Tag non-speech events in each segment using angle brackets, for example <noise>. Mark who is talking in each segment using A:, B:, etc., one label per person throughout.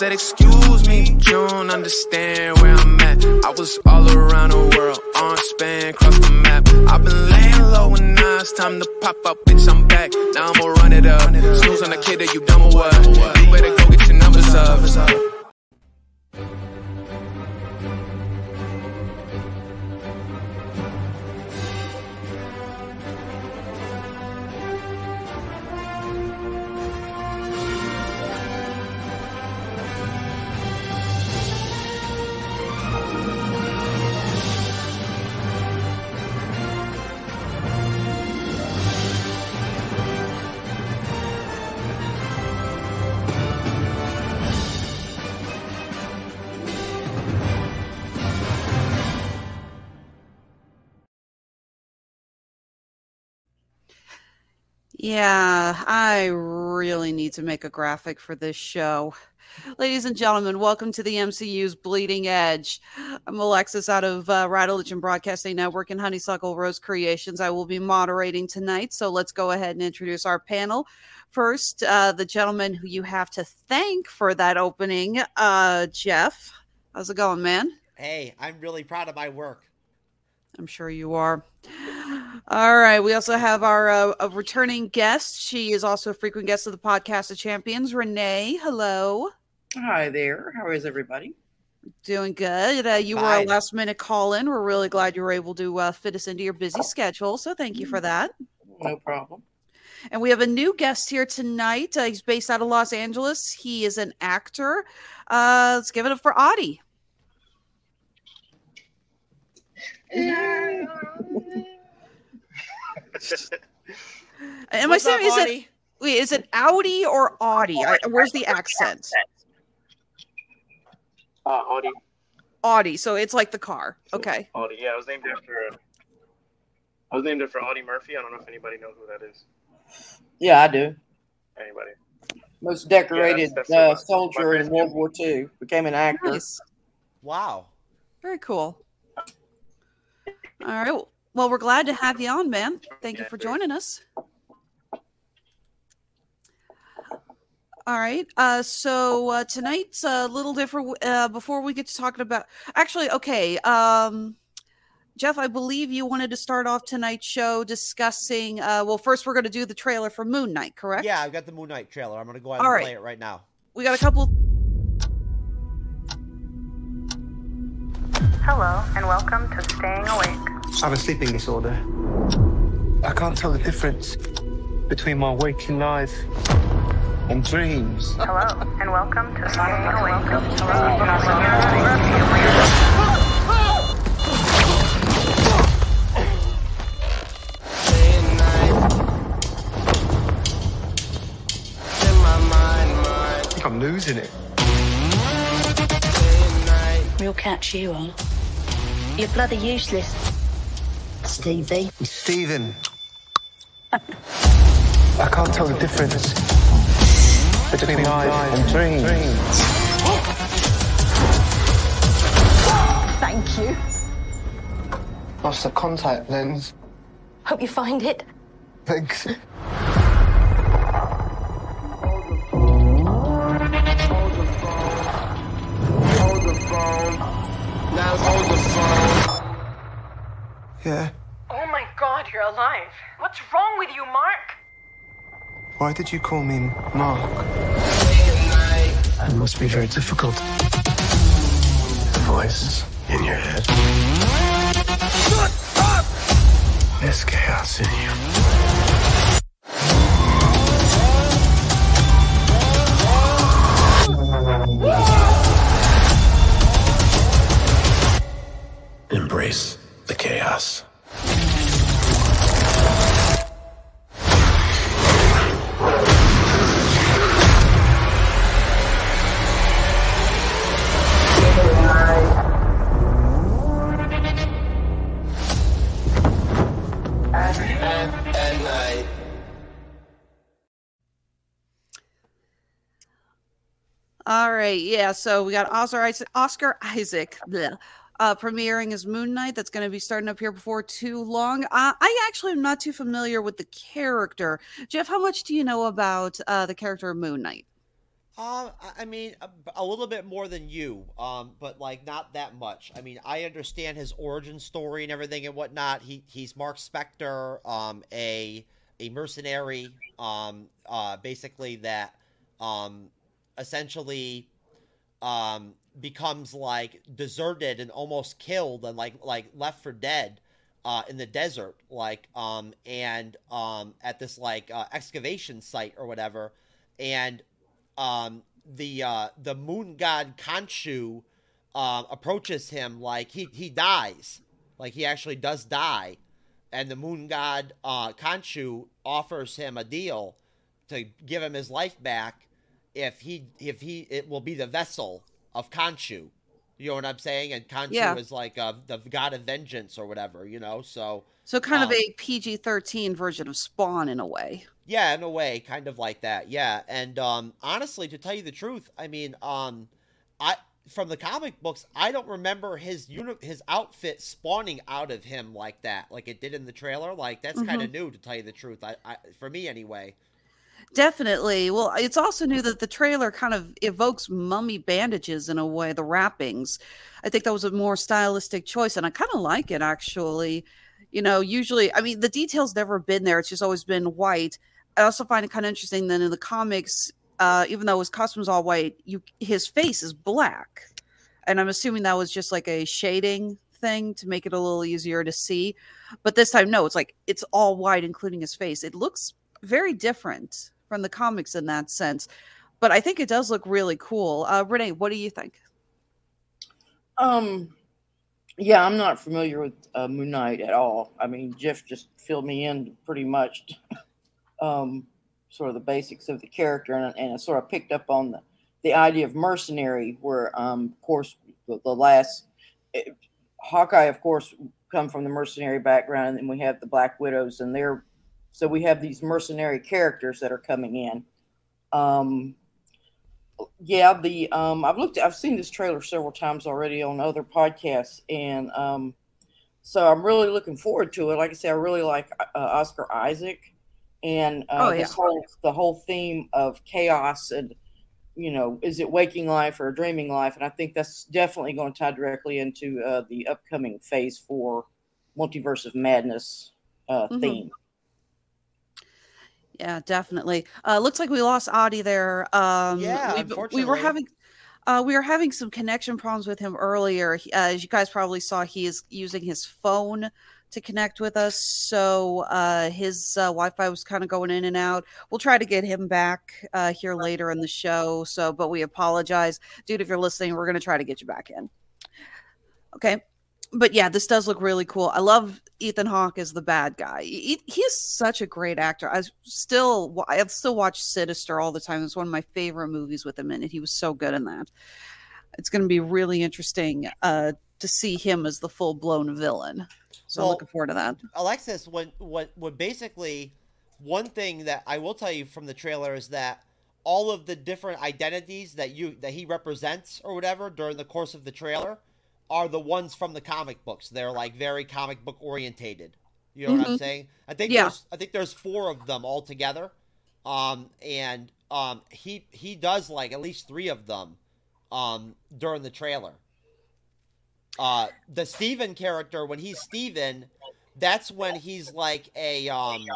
A: said, Excuse me, but you don't understand where I'm at. I was all around the world, on span, cross the map. I've been laying low and now it's time to pop up, bitch. I'm back. Now I'ma run it up. Snooze on the kid that you dumb or what? You better go get your numbers up.
B: I really need to make a graphic for this show. Ladies and gentlemen, welcome to the MCU's Bleeding Edge. I'm Alexis out of uh, Radulich Broadcasting Network and Honeysuckle Rose Creations. I will be moderating tonight, so let's go ahead and introduce our panel. First, uh, the gentleman who you have to thank for that opening, uh, Jeff. How's it going, man?
C: Hey, I'm really proud of my work.
B: I'm sure you are. All right. We also have our uh, a returning guest. She is also a frequent guest of the podcast of champions. Renee, hello.
D: Hi there. How is everybody?
B: Doing good. Uh, you were a last minute call in. We're really glad you were able to uh, fit us into your busy schedule. So thank you for that.
D: No problem.
B: And we have a new guest here tonight. Uh, he's based out of Los Angeles. He is an actor. Uh, let's give it up for Audie. <laughs> Am
C: What's
B: I
C: up,
B: saying is
C: Audie?
B: it wait, is it Audi or Audi? I, where's the accent?
E: Uh, Audi.
B: Audi. So it's like the car. Okay.
E: Audi. Yeah, I was named after. I was named after Audie Murphy. I don't know if anybody knows who that is.
D: Yeah, I do.
E: Anybody?
D: Most decorated
E: that's
D: uh, soldier in World War II. Became an actor.
B: Nice.
C: Wow.
B: Very cool. All right. Well, we're glad to have you on, man. Thank you for joining us. All right. Uh, so uh, tonight's a little different. Uh, before we get to talking about, actually, okay. Um, Jeff, I believe you wanted to start off tonight's show discussing. Uh, well, first we're going to do the trailer for Moon Knight, correct?
C: Yeah, I've got the Moon Knight trailer. I'm gonna go ahead
B: All
C: and
B: right.
C: play it right now.
B: We got a couple.
F: Hello, and welcome to Staying Awake.
G: I have a sleeping disorder. I can't tell the difference between my waking life and dreams.
F: Hello, and welcome to Staying Awake.
G: I think I'm losing it.
H: We'll catch you on. You're bloody useless. Stevie.
G: Stephen. I can't tell the difference between life and dreams.
H: Thank you.
G: Lost the contact lens.
H: Hope you find it.
G: Thanks. Yeah.
F: Oh my god, you're alive. What's wrong with you, Mark?
G: Why did you call me Mark? It must be very difficult. The voice in your head. Shut up! There's chaos in you. Embrace the chaos.
B: All right, yeah. So we got Oscar Isaac, Oscar Isaac uh, premiering as Moon Knight. That's going to be starting up here before too long. Uh, I actually am not too familiar with the character. Jeff, how much do you know about uh, the character of Moon Knight?
C: Um, I- I mean, a, a little bit more than you, um, but like not that much. I mean, I understand his origin story and everything and whatnot. He he's Mark Spector, um, a a mercenary, um, uh, basically that, um, essentially, um, becomes like deserted and almost killed and like like left for dead, uh, in the desert, like um, and um, at this like uh, excavation site or whatever, and um, the uh, the moon god Khonshu uh, approaches him like he he dies, like he actually does die, and the moon god uh, Khonshu offers him a deal to give him his life back if he if he it will be the vessel of Khonshu. You know what I'm saying? And Khonshu
B: Yeah.
C: is like uh, the god of vengeance or whatever. You know, so
B: So kind of
C: Um,
B: a PG thirteen version of Spawn in a way.
C: Yeah, in a way, kind of like that. Yeah, and um, honestly, to tell you the truth, I mean, um, I from the comic books, I don't remember his uni- his outfit spawning out of him like that, like it did in the trailer. Like that's kind of new, to tell you the truth. I, I for me anyway.
B: Definitely. Well, it's also new that the trailer kind of evokes mummy bandages in a way, the wrappings. I think that was a more stylistic choice, and I kind of like it actually. You know, usually, I mean, the details never been there, it's just always been white. I also find it kind of interesting that in the comics, uh, even though his costume's all white, you his face is black. And I'm assuming that was just like a shading thing to make it a little easier to see. But this time, no, it's like it's all white, including his face. It looks very different from the comics in that sense. But I think it does look really cool. Uh, Renee, what do you think?
D: Um, yeah, I'm not familiar with uh, Moon Knight at all. I mean, Jeff just filled me in pretty much, <laughs> um, sort of the basics of the character, and, and I sort of picked up on the, the idea of mercenary, where, um, of course, the, the last it, Hawkeye, of course, come from the mercenary background, and then we have the Black Widows, and they're so we have these mercenary characters that are coming in. Um, yeah, the um, I've looked, I've seen this trailer several times already on other podcasts, and um, so I'm really looking forward to it. Like I said, I really like uh, Oscar Isaac, and uh,
B: Oh, yeah.
D: this whole the whole theme of chaos and you know, is it waking life or dreaming life? And I think that's definitely going to tie directly into uh, the upcoming Phase Four Multiverse of Madness uh,
B: Mhm.
D: theme.
B: Yeah, definitely. Uh, looks like we lost Audie there. Um,
C: Yeah,
B: we, we were having. Uh, we were having some connection problems with him earlier. He- Uh, as you guys probably saw, he is using his phone to connect with us. So uh, his uh, Wi Fi was kind of going in and out. We'll try to get him back uh, here later in the show. So, but we apologize. Dude, if you're listening, we're going to try to get you back in. Okay. But yeah, this does look really cool. I love Ethan Hawke as the bad guy. He, he is such a great actor. I still, I still watch Sinister all the time. It's one of my favorite movies with him in it. He was so good in that. It's going to be really interesting uh, to see him as the full blown villain. So I'm looking forward to that.
C: Alexis, when what what basically one thing that I will tell you from the trailer is that all of the different identities that you that he represents or whatever during the course of the trailer are the ones from the comic books. They're like very comic book orientated. You know what I'm
B: Mhm.
C: saying? I think
B: Yeah.
C: there's I think there's four of them all together. Um and um he he does like at least 3 of them um during the trailer. Uh the Steven character when he's Steven that's when he's like a um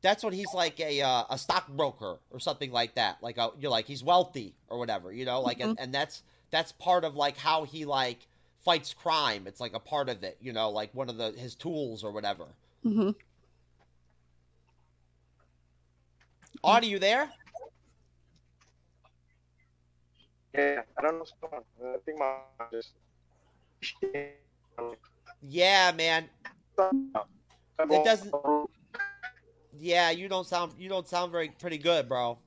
C: that's when he's like a uh, a stockbroker or something like that like a, you're like he's wealthy or whatever you know like and, and that's that's part of like how he like fights crime it's like a part of it you know like one of the his tools or whatever
B: hmm
C: Audie, you there
E: Yeah, I don't know what's going on. I think my just.
C: yeah man It doesn't- yeah you don't sound you don't sound very pretty good bro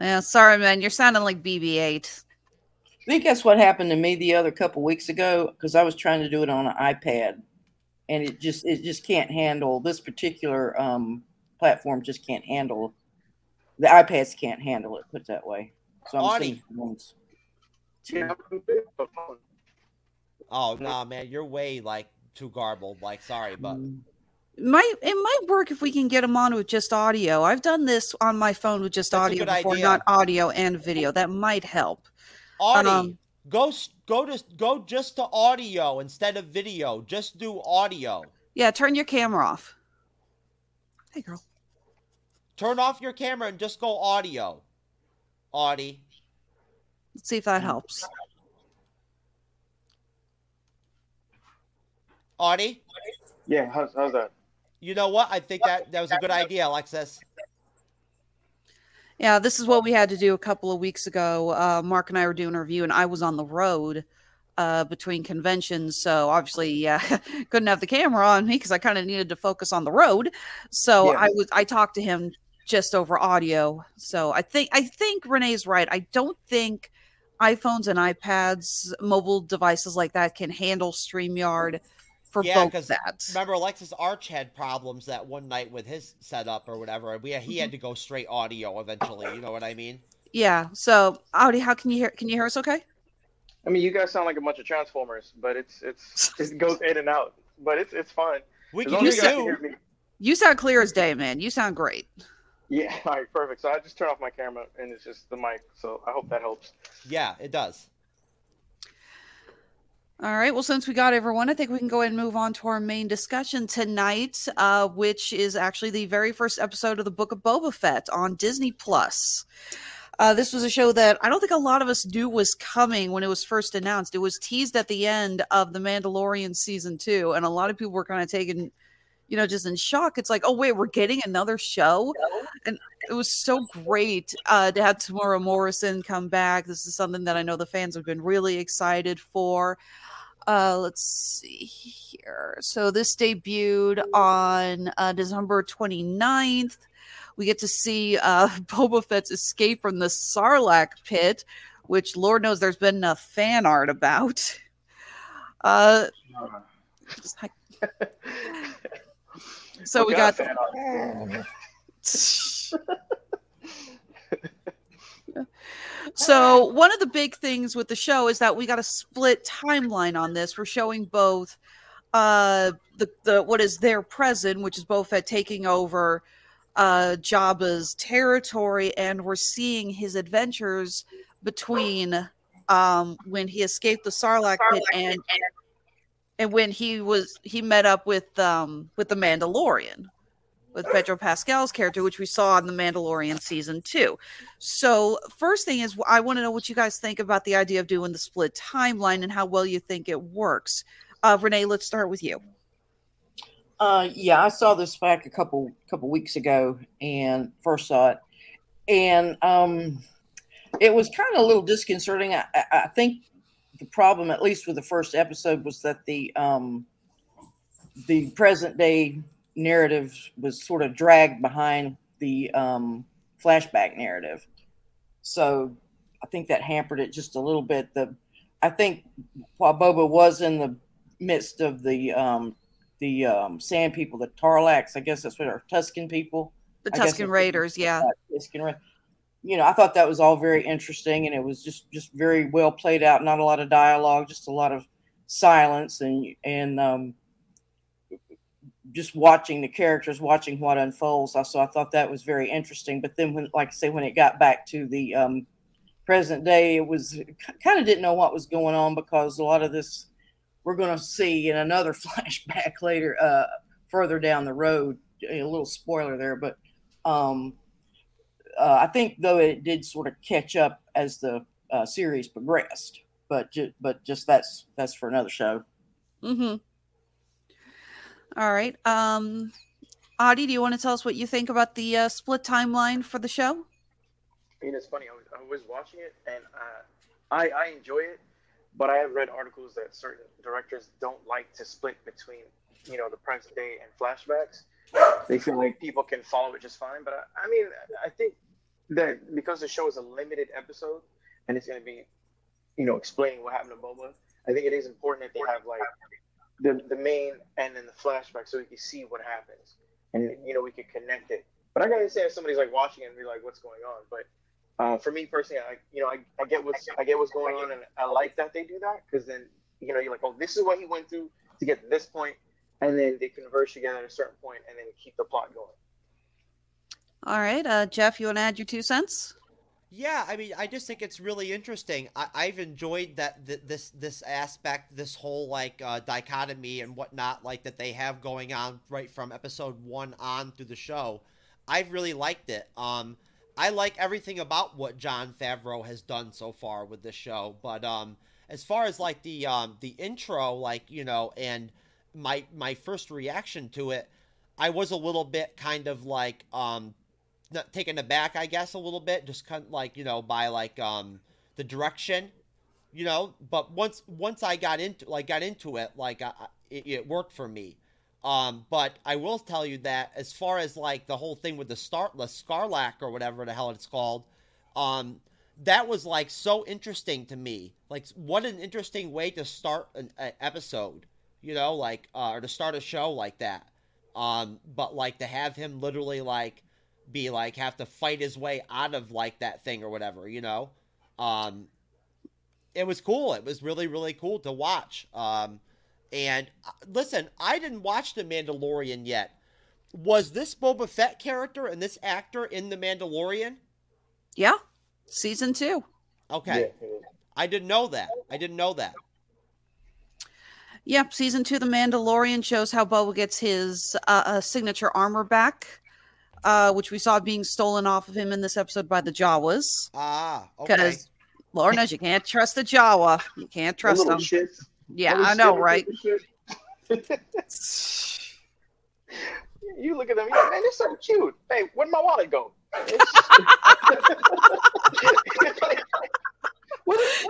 B: Yeah, sorry, man. You're sounding like BB-8.
D: I think that's what happened to me the other couple weeks ago because I was trying to do it on an iPad, and it just it just can't handle this particular um, platform. Just can't handle the iPads can't handle it. Put it that way. So I'm
C: Audie.
D: seeing ones.
E: Yeah, I'm big, but
C: oh nah man you're way like too garbled like sorry but
D: Mm.
B: might it might work if we can get them on with just audio. I've done this on my phone with just
C: That's
B: audio
C: good
B: before,
C: idea.
B: not audio and video. That might help.
C: Audie,
B: Um,
C: go go to go just to audio instead of video. Just do audio.
B: Yeah, turn your camera off. Hey, girl.
C: Turn off your camera and just go audio. Audie.
B: Let's see if that helps.
C: Audie.
E: Yeah, how's, how's that?
C: You know what? I think that that was a good idea, Alexis.
B: Yeah, this is what we had to do a couple of weeks ago. Uh, Mark and I were doing a review, and I was on the road uh, between conventions, so obviously, yeah, <laughs> couldn't have the camera on me because I kind of needed to focus on the road. So
E: Yeah.
B: I was I talked to him just over audio. So I think I think Renee's right. I don't think iPhones and iPads, mobile devices like that, can handle Streamyard for
C: Yeah,
B: both
C: 'cause
B: that.
C: Remember, Alexis Arch had problems that one night with his setup or whatever. and We he
B: Mm-hmm.
C: had to go straight audio eventually. You know what I mean?
B: Yeah. So Audi, how can you hear? Can you hear us? Okay.
E: I mean, you guys sound like a bunch of Transformers, but it's it's <laughs> it goes in and out, but it's it's fine.
C: We can
E: long
C: hear
E: you guys can hear me.
B: You sound clear as day, man. You sound great.
E: Yeah, <laughs> all right, perfect. So I just turn off my camera and it's just the mic. So I hope that helps.
C: Yeah, it does.
B: All right. Well, since we got everyone, I think we can go ahead and move on to our main discussion tonight, uh, which is actually the very first episode of the Book of Boba Fett on Disney Plus. Uh, this was a show that I don't think a lot of us knew was coming when it was first announced. It was teased at the end of The Mandalorian season two, and a lot of people were kind of taken, you know, just in shock. It's like, oh wait, we're getting another show, and it was so great uh, to have Temuera Morrison come back. This is something that I know the fans have been really excited for. Uh, let's see here. So this debuted on uh, December 29th. We get to see uh, <laughs> Boba Fett's escape from the Sarlacc pit, which Lord knows there's been enough fan art about. Uh, <laughs> <laughs> so
E: What
B: we
E: kind
B: got
E: of fan art? <laughs>
B: So one of the big things with the show is that we got a split timeline on this. We're showing both uh the, the what is their present, which is Boba Fett taking over uh Jabba's territory, and we're seeing his adventures between um when he escaped the Sarlacc pit and and when he was he met up with um with the Mandalorian with Pedro Pascal's character, which we saw in the Mandalorian season two. So, first thing is, I want to know what you guys think about the idea of doing the split timeline and how well you think it works. Uh, Renee, let's start with you.
D: Uh, yeah, I saw this back a couple couple weeks ago, and first saw it, and um, it was kind of a little disconcerting. I, I think the problem, at least with the first episode, was that the um, the present day narrative was sort of dragged behind the um, flashback narrative. So I think that hampered it just a little bit. The I think while Boba was in the midst of the um, the um, Sand people, the Tarlacs, I guess that's what are Tusken people.
B: The
D: Tusken
B: Raiders, yeah.
D: Tusken Ra- You know, I thought that was all very interesting, and it was just just very well played out. Not a lot of dialogue, just a lot of silence, and and um, just watching the characters, watching what unfolds. So I thought that was very interesting. But then, when, like I say, when it got back to the um, present day, it was kind of didn't know what was going on because a lot of this we're going to see in another <laughs> flashback later, uh, further down the road. A little spoiler there, but um, uh, I think though it did sort of catch up as the uh, series progressed. But ju- but just that's that's for another show.
B: Mm-hmm. All right. Um, Adi, do you want to tell us what you think about the uh, split timeline for the show?
E: I mean, it's funny. I was, I was watching it and uh, I I enjoy it, but I have read articles that certain directors don't like to split between you know the present day and flashbacks. They feel like people can follow it just fine. But I, I mean, I think that because the show is a limited episode and it's going to be you know explaining what happened to Boba, I think it is important that they have like the the main and then the flashback so we can see what happens and you know we can connect it. But I gotta understand if somebody's like watching it and be like, "What's going on?" But uh, for me personally, I you know I, I get what's I get what's going on, and I like that they do that because then you know you're like, "Oh, this is what he went through to get to this point," and then they converge together at a certain point, and then keep the plot going.
B: All right, uh, Jeff, you want to add your two cents?
C: Yeah, I mean, I just think it's really interesting. I, I've enjoyed that th- this this aspect, this whole like uh, dichotomy and whatnot, like that they have going on right from episode one on through the show. I've really liked it. Um, I like everything about what Jon Favreau has done so far with this show. But um, as far as like the um, the intro, like you know, and my my first reaction to it, I was a little bit kind of like um, not taken aback, I guess, a little bit, just kind of like you know by like um the direction, you know. But once once I got into like got into it, like I, it, it worked for me. Um, but I will tell you that as far as like the whole thing with the star the Scarlac or whatever the hell it's called, um, that was like so interesting to me. Like, what an interesting way to start an, an episode, you know, like uh, or to start a show like that. Um, but like to have him literally like be like have to fight his way out of like that thing or whatever, you know. Um, it was cool. It was really really cool to watch. Um, and uh, listen, I didn't watch The Mandalorian yet. Was this Boba Fett character and this actor in The Mandalorian?
B: Yeah, season two.
C: Okay.
E: Yeah,
C: I didn't know that. I didn't know that.
B: Yep, season two, The Mandalorian shows how Boba gets his uh, uh, signature armor back, uh, which we saw being stolen off of him in this episode by the Jawas.
C: Ah, okay.
B: Because Lord knows you can't trust the Jawa. You can't trust them.
E: shits.
B: Yeah, I know, right? <laughs>
E: you look at them, you're like, man, they're so cute. Hey, where'd my wallet go? <laughs> <laughs>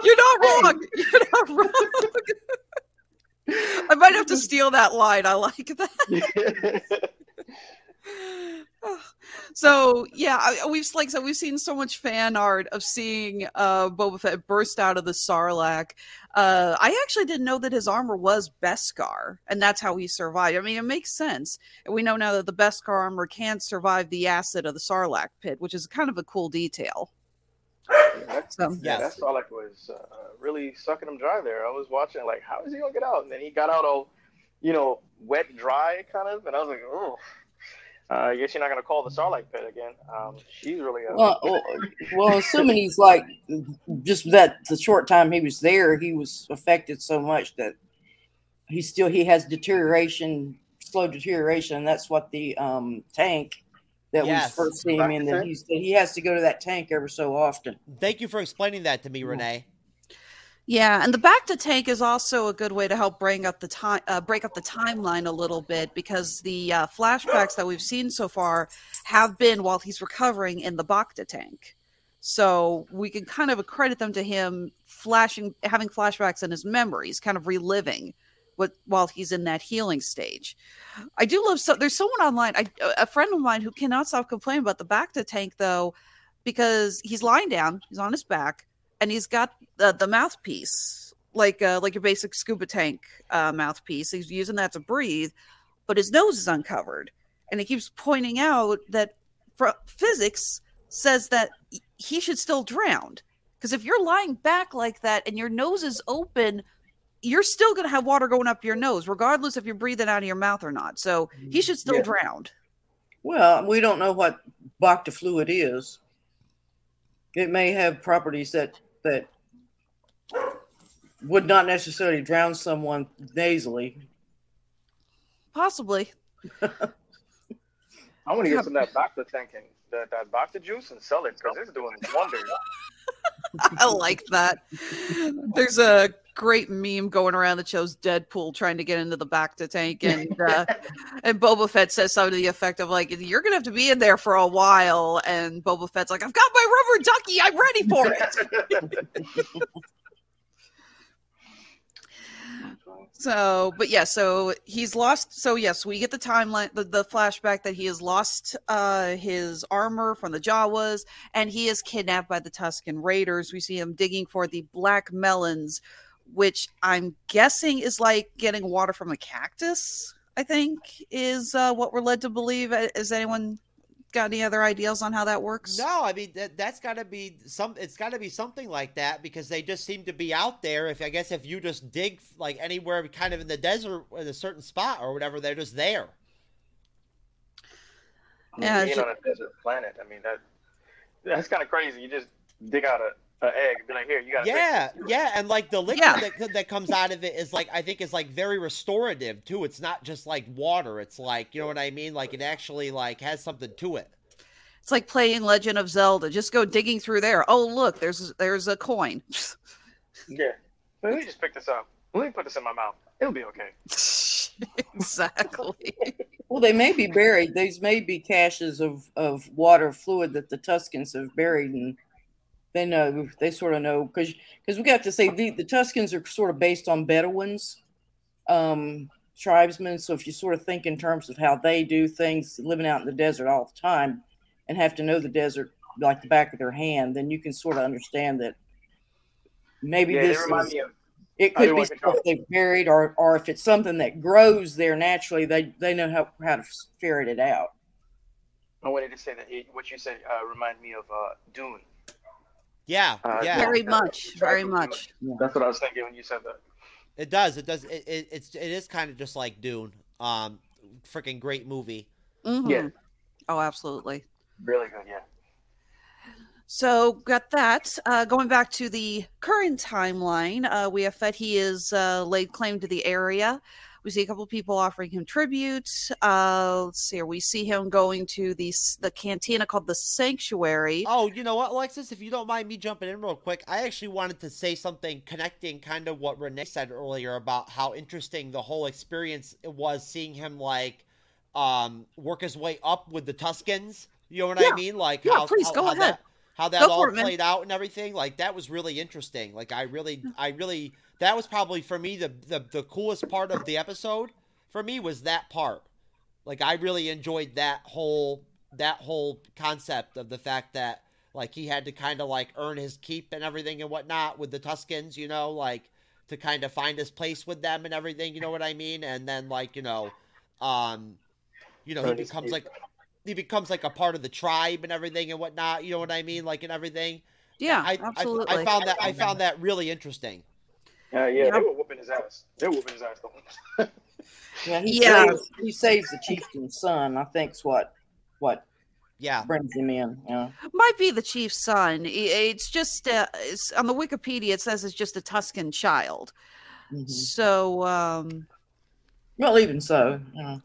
B: You're not wrong. You're not wrong. <laughs> I might have to steal that line. I like that. <laughs> so yeah, we've like so we've seen so much fan art of seeing uh, Boba Fett burst out of the Sarlacc. Uh, I actually didn't know that his armor was Beskar, and that's how he survived. I mean, it makes sense. We know now that the Beskar armor can survive the acid of the Sarlacc pit, which is kind of a cool detail. So
E: Yeah,
C: Yes.
E: that's all like was uh, really sucking him dry there. I was watching like, how is he gonna get out? And then he got out all, you know, wet, dry kind of, and I was like, oh. Uh, I guess you're not gonna call the Starlight Pit again. Um, she's really
D: Well, well, well, assuming he's like just that the short time he was there, he was affected so much that he still he has deterioration, slow deterioration. And that's what the um, tank that
C: Yes.
D: we first see him in. That he's he has to go to that tank ever so often.
C: Thank you for explaining that to me, Renee.
B: Yeah, and the Bacta tank is also a good way to help bring up the time, uh, break up the timeline a little bit because the uh, flashbacks that we've seen so far have been while he's recovering in the Bacta tank. So we can kind of accredit them to him flashing, having flashbacks in his memories, kind of reliving what while he's in that healing stage. I do love so. There's someone online, I, a friend of mine, who cannot stop complaining about the Bacta tank though, because he's lying down, he's on his back, and he's got the, the mouthpiece like uh, like your basic scuba tank uh, mouthpiece. He's using that to breathe, but his nose is uncovered, and he keeps pointing out that physics says that he should still drown because if you're lying back like that and your nose is open. You're still going to have water going up your nose, regardless if you're breathing out of your mouth or not. So he mm, should still
E: Yeah.
B: drown.
D: Well, we don't know what Bacta fluid is. It may have properties that that would not necessarily drown someone nasally.
B: Possibly.
E: I'm gonna get some of that Bacta tank that, that Bacta juice and sell it because it's doing wonders. <laughs>
B: I like that. There's a great meme going around that shows Deadpool trying to get into the Bacta tank, and <laughs> uh, and Boba Fett says something to the effect of like, "You're gonna have to be in there for a while," and Boba Fett's like, "I've got my rubber ducky. I'm ready for it." <laughs> So, but yeah, so he's lost. So yes, we get the timeline, the, the flashback that he has lost uh, his armor from the Jawas, and he is kidnapped by the Tusken Raiders. We see him digging for the black melons, which I'm guessing is like getting water from a cactus. I think is uh, what we're led to believe. Uh, Is anyone got any other ideas on how that works?
C: No, I mean that that's got to be some. It's got to be something like that because they just seem to be out there. If I guess if you just dig like anywhere, kind of in the desert in a certain spot or whatever, they're just there.
E: I mean,
B: Yeah,
E: being
B: ju-
E: on a desert planet. I mean that that's kind of crazy. You just dig out a, a egg and be like, here, you got.
C: Yeah, yeah, and like the liquid
B: Yeah.
C: that that comes out of it is like I think is like very restorative too. It's not just like water. It's like you know what I mean. Like it actually like has something to it.
B: It's like playing Legend of Zelda. Just go digging through there. Oh, look, there's there's a coin. <laughs>
E: Yeah. Let me just pick this up. Let me put this in my mouth. It'll be okay. <laughs>
B: exactly. <laughs>
D: Well, they may be buried. These may be caches of, of water fluid that the Tuskens have buried, and they know they sort of know because because we got to say the, the Tuskens are sort of based on Bedouins, um, tribesmen. So if you sort of think in terms of how they do things, living out in the desert all the time, and have to know the desert like the back of their hand, then you can sort of understand that maybe
E: Yeah,
D: this is, it could be stuff they've buried, or or if it's something that grows there naturally, they they know how how to ferret it out.
E: I wanted to say that it, what you said uh, reminded me of uh, Dune.
C: Yeah,
E: Uh,
C: yeah,
B: Very much, very much.
E: That's what I was thinking when you said that.
C: it does. It does. It, it it's it is kind of just like Dune. Um, freaking great movie.
B: Mm-hmm.
E: Yeah.
B: Oh, absolutely.
E: Really good, yeah.
B: So got that. Uh, going back to the current timeline, uh, we have Fett. He is uh, laid claim to the area. We see a couple people offering him tribute. Uh, let's see here. We see him going to the the cantina called the Sanctuary.
C: Oh, you know what, Alexis? If you don't mind me jumping in real quick, I actually wanted to say something connecting kind of what Renee said earlier about how interesting the whole experience was seeing him like um work his way up with the Tuskens. You know what
B: Yeah.
C: I mean? Like
B: Yeah,
C: how,
B: please,
C: how,
B: go
C: how
B: ahead.
C: That, how that
B: Go
C: all
B: for it, man.
C: played out and everything. Like that was really interesting. Like I really I really that was probably for me the the, the coolest part of the episode for me was that part. Like I really enjoyed that whole that whole concept of the fact that like he had to kind of like earn his keep and everything and whatnot with the Tuskens, you know, like to kind of find his place with them and everything, you know what I mean? And then like, you know, um you know, he becomes like he becomes like a part of the tribe and everything and whatnot, you know what I mean? Like and everything.
B: yeah,
C: I, I
B: absolutely.
C: I found that I found that really interesting.
E: Uh, yeah,
B: Yeah.
E: they were whooping his ass. They were whooping his ass. Though. <laughs>
D: Yeah, he
B: Yeah.
D: saves he saves the chieftain's son. I think's what what
C: Yeah.
D: brings him in. Yeah,
B: Might be the chief's son. It's just uh, it's, on the Wikipedia. It says it's just a Tusken child.
D: Mhm.
B: So, um,
D: well, even so, you know.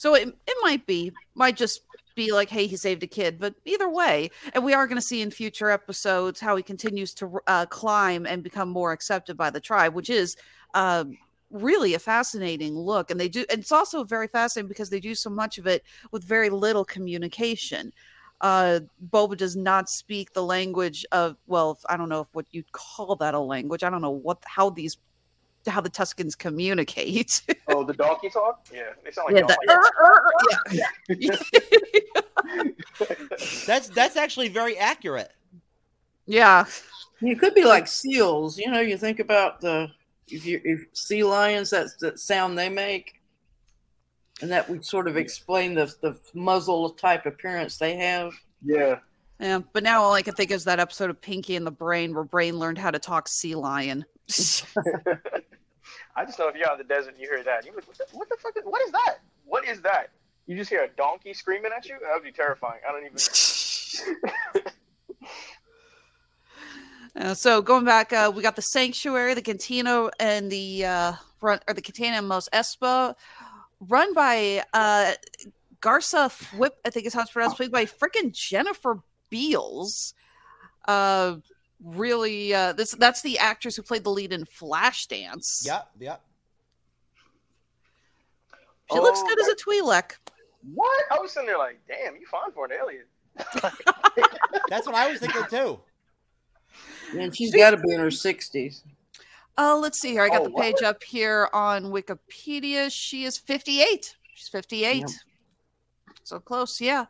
B: So it it might be might just be like, hey, he saved a kid. But either way, and we are going to see in future episodes how he continues to uh, climb and become more accepted by the tribe, which is um, really a fascinating look. And they do, and it's also very fascinating because they do so much of it with very little communication. Uh, Boba does not speak the language of well, I don't know if what you'd call that a language. I don't know what how these how the Tuskens communicate. <laughs>
E: oh, the donkey talk? Yeah, they sound like
B: yeah,
E: donkeys.
B: the, er, er, er, <laughs>
C: That's that's actually very accurate.
B: yeah.
D: It could be like seals. You know, you think about the if you if sea lions, that's the sound they make, and that would sort of explain the the muzzle type appearance they have.
E: yeah.
B: Yeah, but now all I can think is that episode of Pinky and the Brain where Brain learned how to talk sea lion. <laughs>
E: I just know if you're out in the desert and you hear that, you would, what the, what the fuck? Is, what is that? What is that? You just hear a donkey screaming at you? That would be terrifying. I don't even. <laughs> <laughs>
B: Uh, so going back, uh, we got the sanctuary, the cantina, and the uh, run or the cantina and Mos Espa, run by uh, Garsa Fwip. I think is how it's pronounced. Played by freaking Jennifer Beals. Really, uh, this that's the actress who played the lead in Flashdance.
C: Yeah, yeah.
B: she looks
E: Oh,
B: good as a Twi'lek.
E: What? I was sitting there like, damn, you fine for an alien. <laughs> <laughs>
C: That's what I was thinking too.
D: And she's got to be in her sixties.
B: Uh, let's see here. I got
E: Oh,
B: the
E: what?
B: page up here on Wikipedia. She is 58. She's 58.
D: Yep.
B: So close, yeah.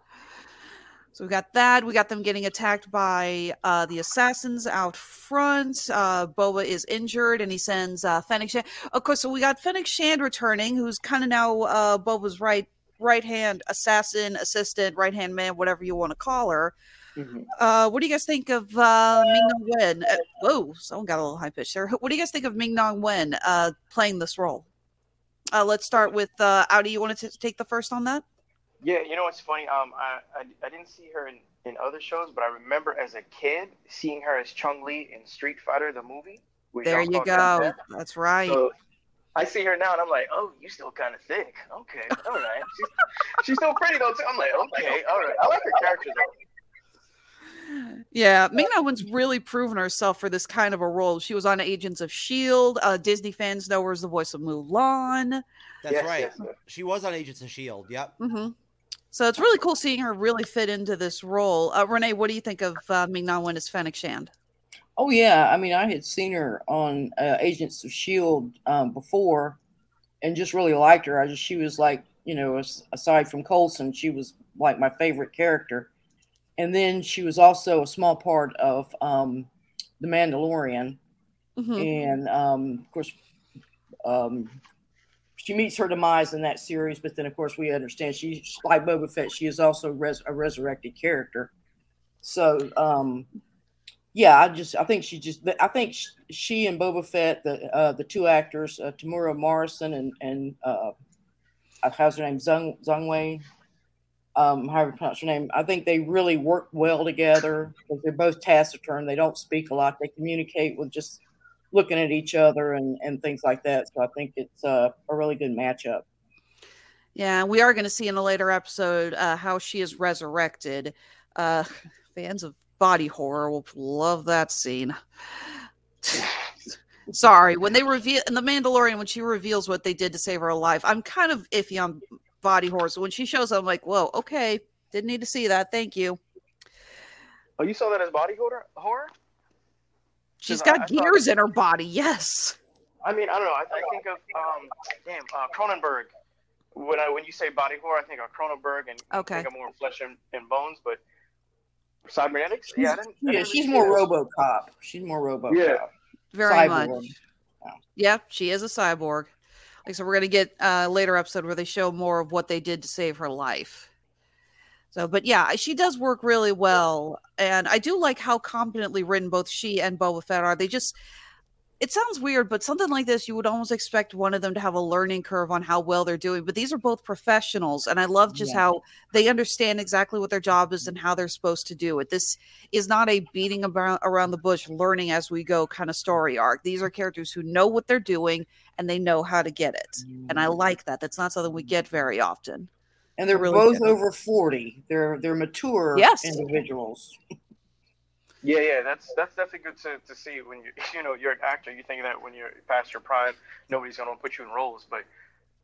B: So we got that. We got them getting attacked by uh, the assassins out front. Uh, Boba is injured, and he sends uh, Fennec Shand. Of course, so we got Fennec Shand returning, who's kind of now uh, Boba's right right hand assassin, assistant, right hand man, whatever you want to call her.
E: Mhm.
B: Uh, what do you guys think of uh, Ming Na Wen? Uh, whoa, someone got a little high pitched there. What do you guys think of Ming Na Wen uh, playing this role? Uh, let's start with uh, Audi. You want to take the first on that?
E: Yeah, you know what's funny? Um, I, I, I didn't see her in, in other shows, but I remember as a kid seeing her as Chun Li in Street Fighter the movie. with
B: There you go. That's right.
E: So I see her now and I'm like, oh, you still kind of thick. Okay, <laughs> all right. She's, she's still pretty though. Too. I'm like, okay, all right. I like her character though.
B: Yeah, Ming Na Wen's really proven herself for this kind of a role. She was on Agents of Shield. Uh, Disney fans know her as the voice of Mulan.
C: That's
E: Yes,
C: right.
E: yes, yes.
C: She was on Agents of Shield. Yep.
B: hmm So it's really cool seeing her really fit into this role. Uh, Renee, what do you think of uh, Ming Na Wen as Fennec Shand?
D: Oh yeah, I mean, I had seen her on uh, Agents of Shield um, before, and just really liked her. I just she was like, you know, aside from Coulson, she was like my favorite character. And then she was also a small part of um, the Mandalorian,
B: Mhm.
D: and um, of course, um, she meets her demise in that series. But then, of course, we understand she's like Boba Fett. She is also res- a resurrected character. So, um, yeah, I just I think she just I think she and Boba Fett, the uh, the two actors, uh, Temuera Morrison and and uh, how's her name Zung Zung Wei, um, however pronounce her name. I think they really work well together because they're both taciturn. They don't speak a lot. They communicate with just looking at each other and and things like that. So I think it's uh, a really good matchup.
B: Yeah, we are going to see in a later episode uh, how she is resurrected. Uh, fans of body horror will love that scene. <sighs> Sorry, when they reveal in the Mandalorian when she reveals what they did to save her alive, I'm kind of iffy on body horror. So when she shows up, I'm like, whoa, okay, didn't need to see that. Thank you.
E: Oh, you saw that as body horror? Horror?
B: She's
E: 'Cause I-
B: got
E: I thought-
B: gears in her body. Yes.
E: I mean, I don't know. I, I think of um, damn, uh, Cronenberg. When I when you say body horror, I think of Cronenberg and
B: Okay.
E: think of more flesh and, and bones. But cybernetics, yeah, I didn't, I
D: Yeah,
E: didn't
D: she's
E: really
D: more
E: see those.
D: RoboCop. She's more RoboCop.
E: Yeah.
B: Very
D: Cyborg.
B: much. Yep, she is a cyborg. Like so, we're gonna get a later episode where they show more of what they did to save her life. So, but yeah, she does work really well, and I do like how competently written both she and Boba Fett are. They just it sounds weird, but something like this, you would almost expect one of them to have a learning curve on how well they're doing. But these are both professionals, and I love just
D: Yeah.
B: how they understand exactly what their job is and how they're supposed to do it. This is not a beating about, around the bush, learning as we go kind of story arc. These are characters who know what they're doing and they know how to get it. And I mm. like that. That's not something we get very often.
D: And they're
B: Really
D: both
B: good.
D: over forty. They're they're mature
B: Yes.
D: individuals.
E: Yeah, yeah, that's that's definitely good to, to see when you <laughs> you know you're an actor. You think that when you're past your prime, nobody's gonna put you in roles. But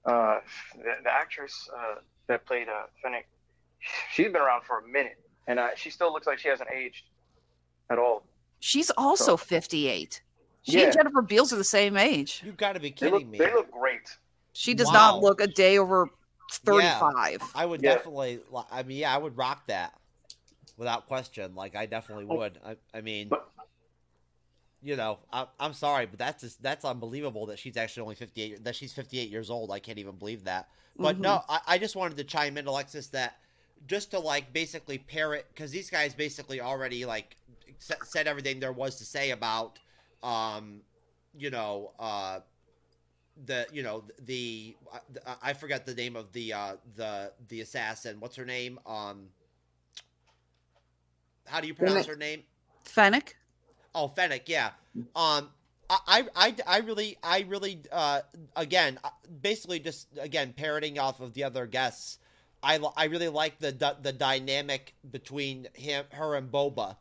E: uh, the, the actress uh, that played uh, Fennec, she's been around for a minute, and uh, she still looks like she hasn't aged at all.
B: She's also
E: So-
B: 58. She
E: Yeah.
B: and Jennifer Beals are the same age.
C: you've got to be
E: They
C: kidding
E: look
C: me.
E: they look great.
B: She does
C: Wow.
B: not look a day over 35.
C: I would
E: Yeah.
C: definitely. li- I mean, yeah, I would rock that without question. Like, I definitely would. I, I mean,
E: But-
C: you know, I, I'm sorry, but that's just, that's unbelievable that she's actually only 58. That she's 58 years old. I can't even believe that. But no, I, I just wanted to chime in, Alexis, that just to like basically pair it because these guys basically already like sa- said everything there was to say about, um, you know, uh, the you know the uh, I forgot the name of the uh the the assassin. What's her name? Um, how do you pronounce
D: Fennec.
C: her name?
B: Fennec?
C: Oh, Fennec. Yeah. Um, I, I, I, really, I really, uh, again, uh, basically just again parroting off of the other guests. I, I really like the the, the dynamic between him, her, and Boba.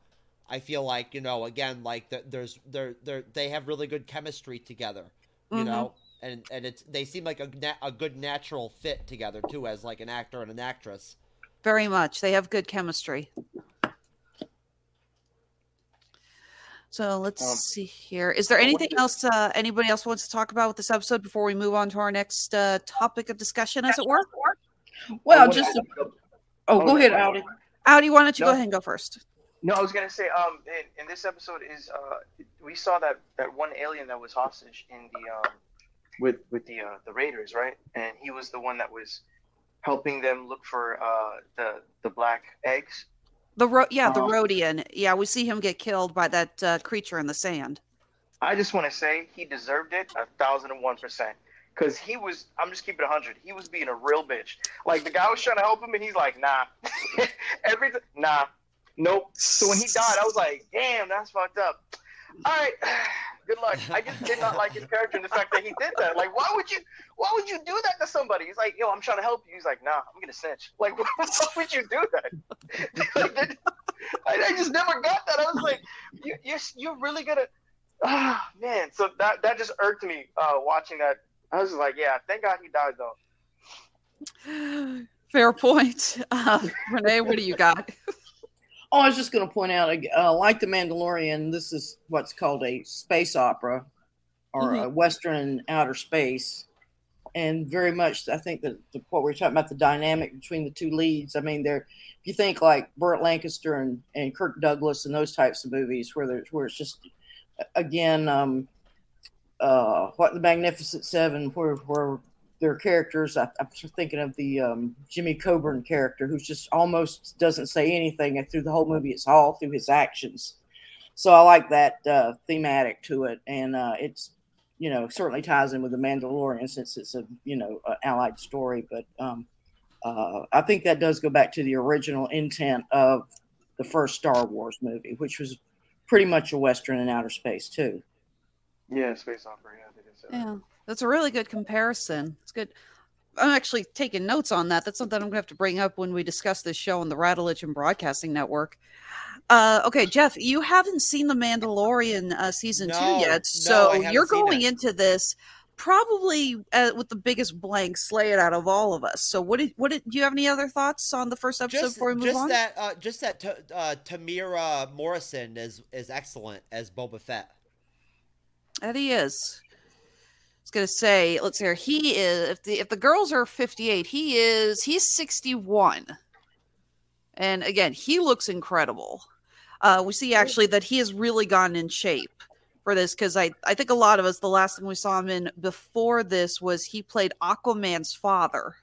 C: I feel like you know, again, like the, there's they're they they have really good chemistry together. You
B: Mhm.
C: know, and and it's they seem like a na- a good natural fit together too, as like an actor and an actress.
B: Very much. They have good chemistry. So let's
E: Um,
B: see here. Is there anything
E: is-
B: else uh, anybody else wants to talk about with this episode before we move on to our next uh, topic of discussion, as it were?
D: Well,
E: I
D: just to, oh, go
E: Oh,
D: ahead,
E: no.
D: Audi.
B: Audi, why don't you
E: No.
B: go ahead and go first?
E: No, I was gonna say, um, in, in this episode is uh, we saw that that one alien that was hostage in the um, with with the uh, the Raiders, right? And he was the one that was helping them look for uh, the the black eggs.
B: The ro- yeah, the
E: Um,
B: Rodian. Yeah, we see him get killed by that uh, creature in the sand.
E: I just want to say he deserved it a thousand and one percent. Cause he was, I'm just keeping it hundred. He was being a real bitch. Like the guy was trying to help him, and he's like, "Nah, <laughs> every nah, nope." So when he died, I was like, "Damn, that's fucked up." All right, good luck. I just did not like his character and the fact that he did that. Like, why would you? Why would you do that to somebody? He's like, "Yo, I'm trying to help you." He's like, "Nah, I'm gonna snitch." Like, <laughs> why would you do that? <laughs> I, just never got that. I was like, you, you're you're really gonna ah man so that that just irked me uh watching that i was like yeah thank god he died though
B: Fair point. Uh, Renee, what do you got? <laughs>
D: Oh, I was just going to point out, uh, like The Mandalorian, this is what's called a space opera or a Western outer space. And very much, I think that the, what we we're talking about, the dynamic between the two leads. I mean, they're, if you think like Burt Lancaster and, and Kirk Douglas and those types of movies where there's, where it's just, again, um, uh, what the Magnificent Seven, where, where their characters. I, I'm thinking of the um, Jimmy Coburn character, who's just almost doesn't say anything through the whole movie. It's all through his actions. So I like that uh, thematic to it, and uh, it's you know certainly ties in with the Mandalorian since it's a you know a allied story. But um, uh, I think that does go back to the original intent of the first Star Wars movie, which was pretty much a western in outer space too.
E: Yeah space opera yeah they did say that.
B: Yeah, that's a really good comparison. It's good. I'm actually taking notes on that. That's something I'm gonna have to bring up when we discuss this show on the Radulich and Broadcasting Network. Uh, okay, Jeff, you haven't seen The Mandalorian uh, season
C: No,
B: two yet, so
C: haven't
B: you're going
C: it.
B: into this probably uh, with the biggest blank slate out of all of us. So, what did what did do you have any other thoughts on the first episode
C: just,
B: before we move
C: just
B: on?
C: that uh, just that T- uh, Temuera Morrison is is excellent as Boba Fett.
B: That he is. I was gonna say, let's see here. He is if the if the girls are 58, he is he's 61. And again, he looks incredible. Uh, we see actually that he has really gotten in shape for this because I, I think a lot of us the last thing we saw him in before this was he played Aquaman's father.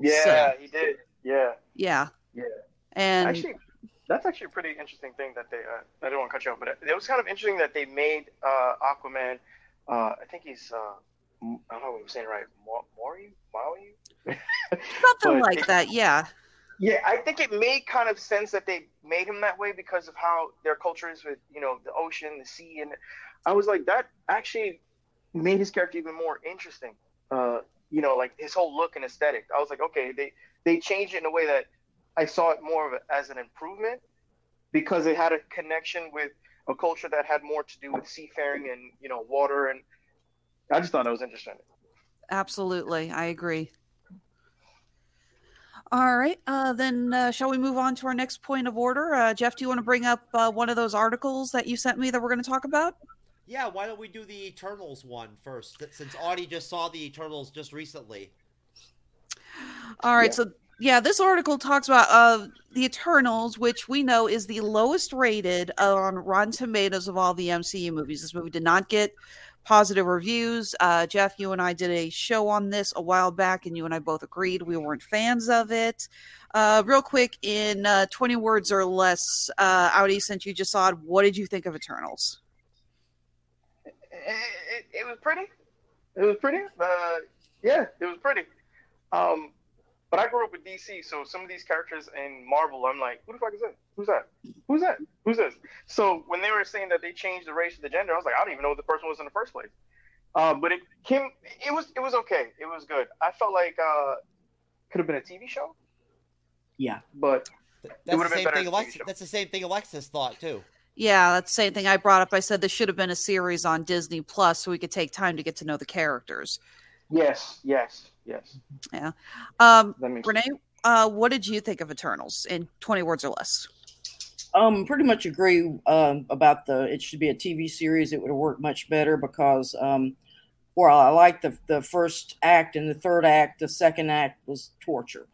E: yeah
B: So-
E: he did yeah
B: Yeah.
E: yeah
B: And
E: actually that's actually a pretty interesting thing that they uh, i don't want to cut you off but it, it was kind of interesting that they made uh aquaman uh i think he's uh i don't know if i'm saying right Mo- mori maui <laughs>
B: something like
E: it-
B: that, yeah.
E: Yeah, I think it made kind of sense that they made him that way because of how their culture is with, you know, the ocean, the sea, and I was like, that actually made his character even more interesting. Uh, you know, like his whole look and aesthetic. I was like, okay, they they changed it in a way that I saw it more of a, as an improvement because it had a connection with a culture that had more to do with seafaring and you know water, and I just thought it was interesting.
B: Absolutely, I agree. All right, uh, then uh, shall we move on to our next point of order? Uh, Jeff, do you want to bring up uh, one of those articles that you sent me that we're going to talk about?
C: Yeah, why don't we do the Eternals one first? Since Audie just saw the Eternals just recently.
B: All right,
E: Yeah.
B: so yeah, this article talks about uh, the Eternals, which we know is the lowest rated on Rotten Tomatoes of all the MCU movies. This movie did not get positive reviews. Uh, Jeff, you and I did a show on this a while back, and you and I both agreed we weren't fans of it. Uh, real quick, in uh, 20 words or less, uh, Audie, since you just saw it, what did you think of Eternals?
E: it, it, it was pretty. It was pretty. Yeah, it was pretty. Um, but I grew up with DC, so some of these characters in Marvel, I'm like, who the fuck is that? Who's that? Who's that? Who's this? So when they were saying that they changed the race or the gender, I was like, I don't even know what the person was in the first place. Um, but it came. It was. It was okay. It was good. I felt like uh, could have been a TV show,
D: Yeah.
E: but
C: Th- That's
E: would've
C: the
E: been
C: same
E: better
C: thing.
E: TV
C: Alexis, that's the same thing Alexis thought too.
B: Yeah, that's the same thing I brought up. I said this should have been a series on Disney Plus so we could take time to get to know the characters.
E: yes, yes, yes. Yeah. Um,
B: Renee, uh, what did you think of Eternals in 20 words or less?
D: Um, pretty much agree um, about the. It should be a TV series. It would have worked much better because, um, while I like the the first act and the third act, the second act was torture.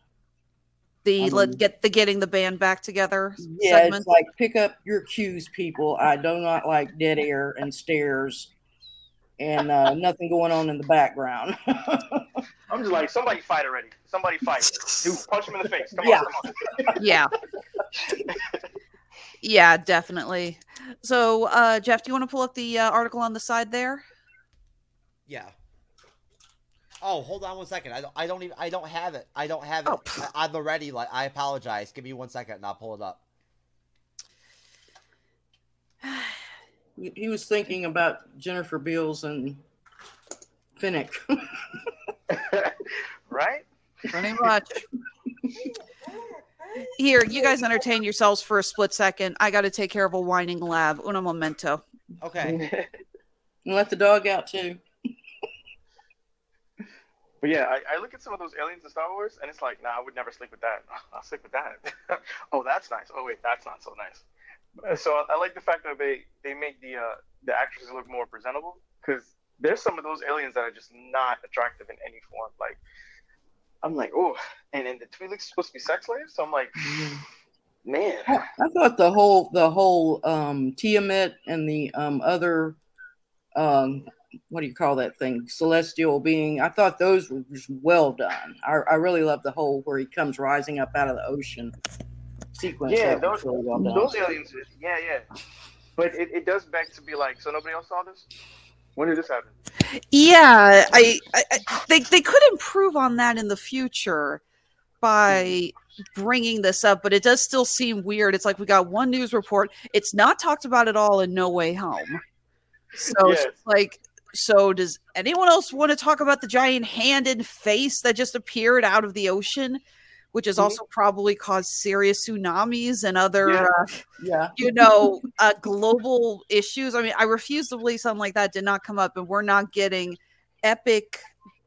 B: The
D: I
B: let
D: mean-
B: get the getting the band back together
D: Yeah,
B: segment.
D: it's like pick up your cues, people. I do not like dead air and stares. And uh, nothing going on in the background.
E: I'm just like, somebody fight already. Somebody fight. Dude, punch him in the face. Come
D: Yeah.
E: on, come on.
B: Yeah. yeah, definitely. So, uh, Jeff, do you want to pull up the uh, article on the side there?
C: Yeah. Oh, hold on one second. I don't. I don't even. I don't have it. I don't have it
B: Oh.
C: on the ready. Like, I apologize. Give me one second, and I'll pull it up.
D: He he was thinking about Jennifer Beals and Finnick. <laughs>
E: right?
B: Pretty much. Here, you guys entertain yourselves for a split second. I got to take care of a whining lab. Una momento.
C: Okay.
D: and <laughs> let the dog out too.
E: But yeah, I, I look at some of those aliens in Star Wars, and it's like, nah, I would never sleep with that. <laughs> I'll sleep with that. oh, that's nice. Oh wait, that's not so nice. So I, I like the fact that they they make the uh, the actresses look more presentable because there's some of those aliens that are just not attractive in any form. Like I'm like, oh, and then the Twi'leks supposed to be sex slaves, so I'm like, <laughs> man,
D: I thought the whole the whole um Tiamat and the um other um what do you call that thing celestial being I thought those were just well done. I, I really love the whole where he comes rising up out of the ocean sequence.
E: yeah, those
D: really well done.
E: those aliens, yeah, yeah. But it, it does beg to be like, so nobody else saw this. When did this happen?
B: Yeah, I, I, I they they could improve on that in the future by bringing this up, but it does still seem weird. It's like we got one news report. It's not talked about at all in No Way Home. So it's
E: Yes.
B: like, so does anyone else want to talk about the giant hand and face that just appeared out of the ocean, which has
D: Mhm.
B: also probably caused serious tsunamis and other
E: Yeah.
B: uh,
D: Yeah.
B: you know, uh, global issues. I mean, I refuse to believe something like that did not come up, and we're not getting epic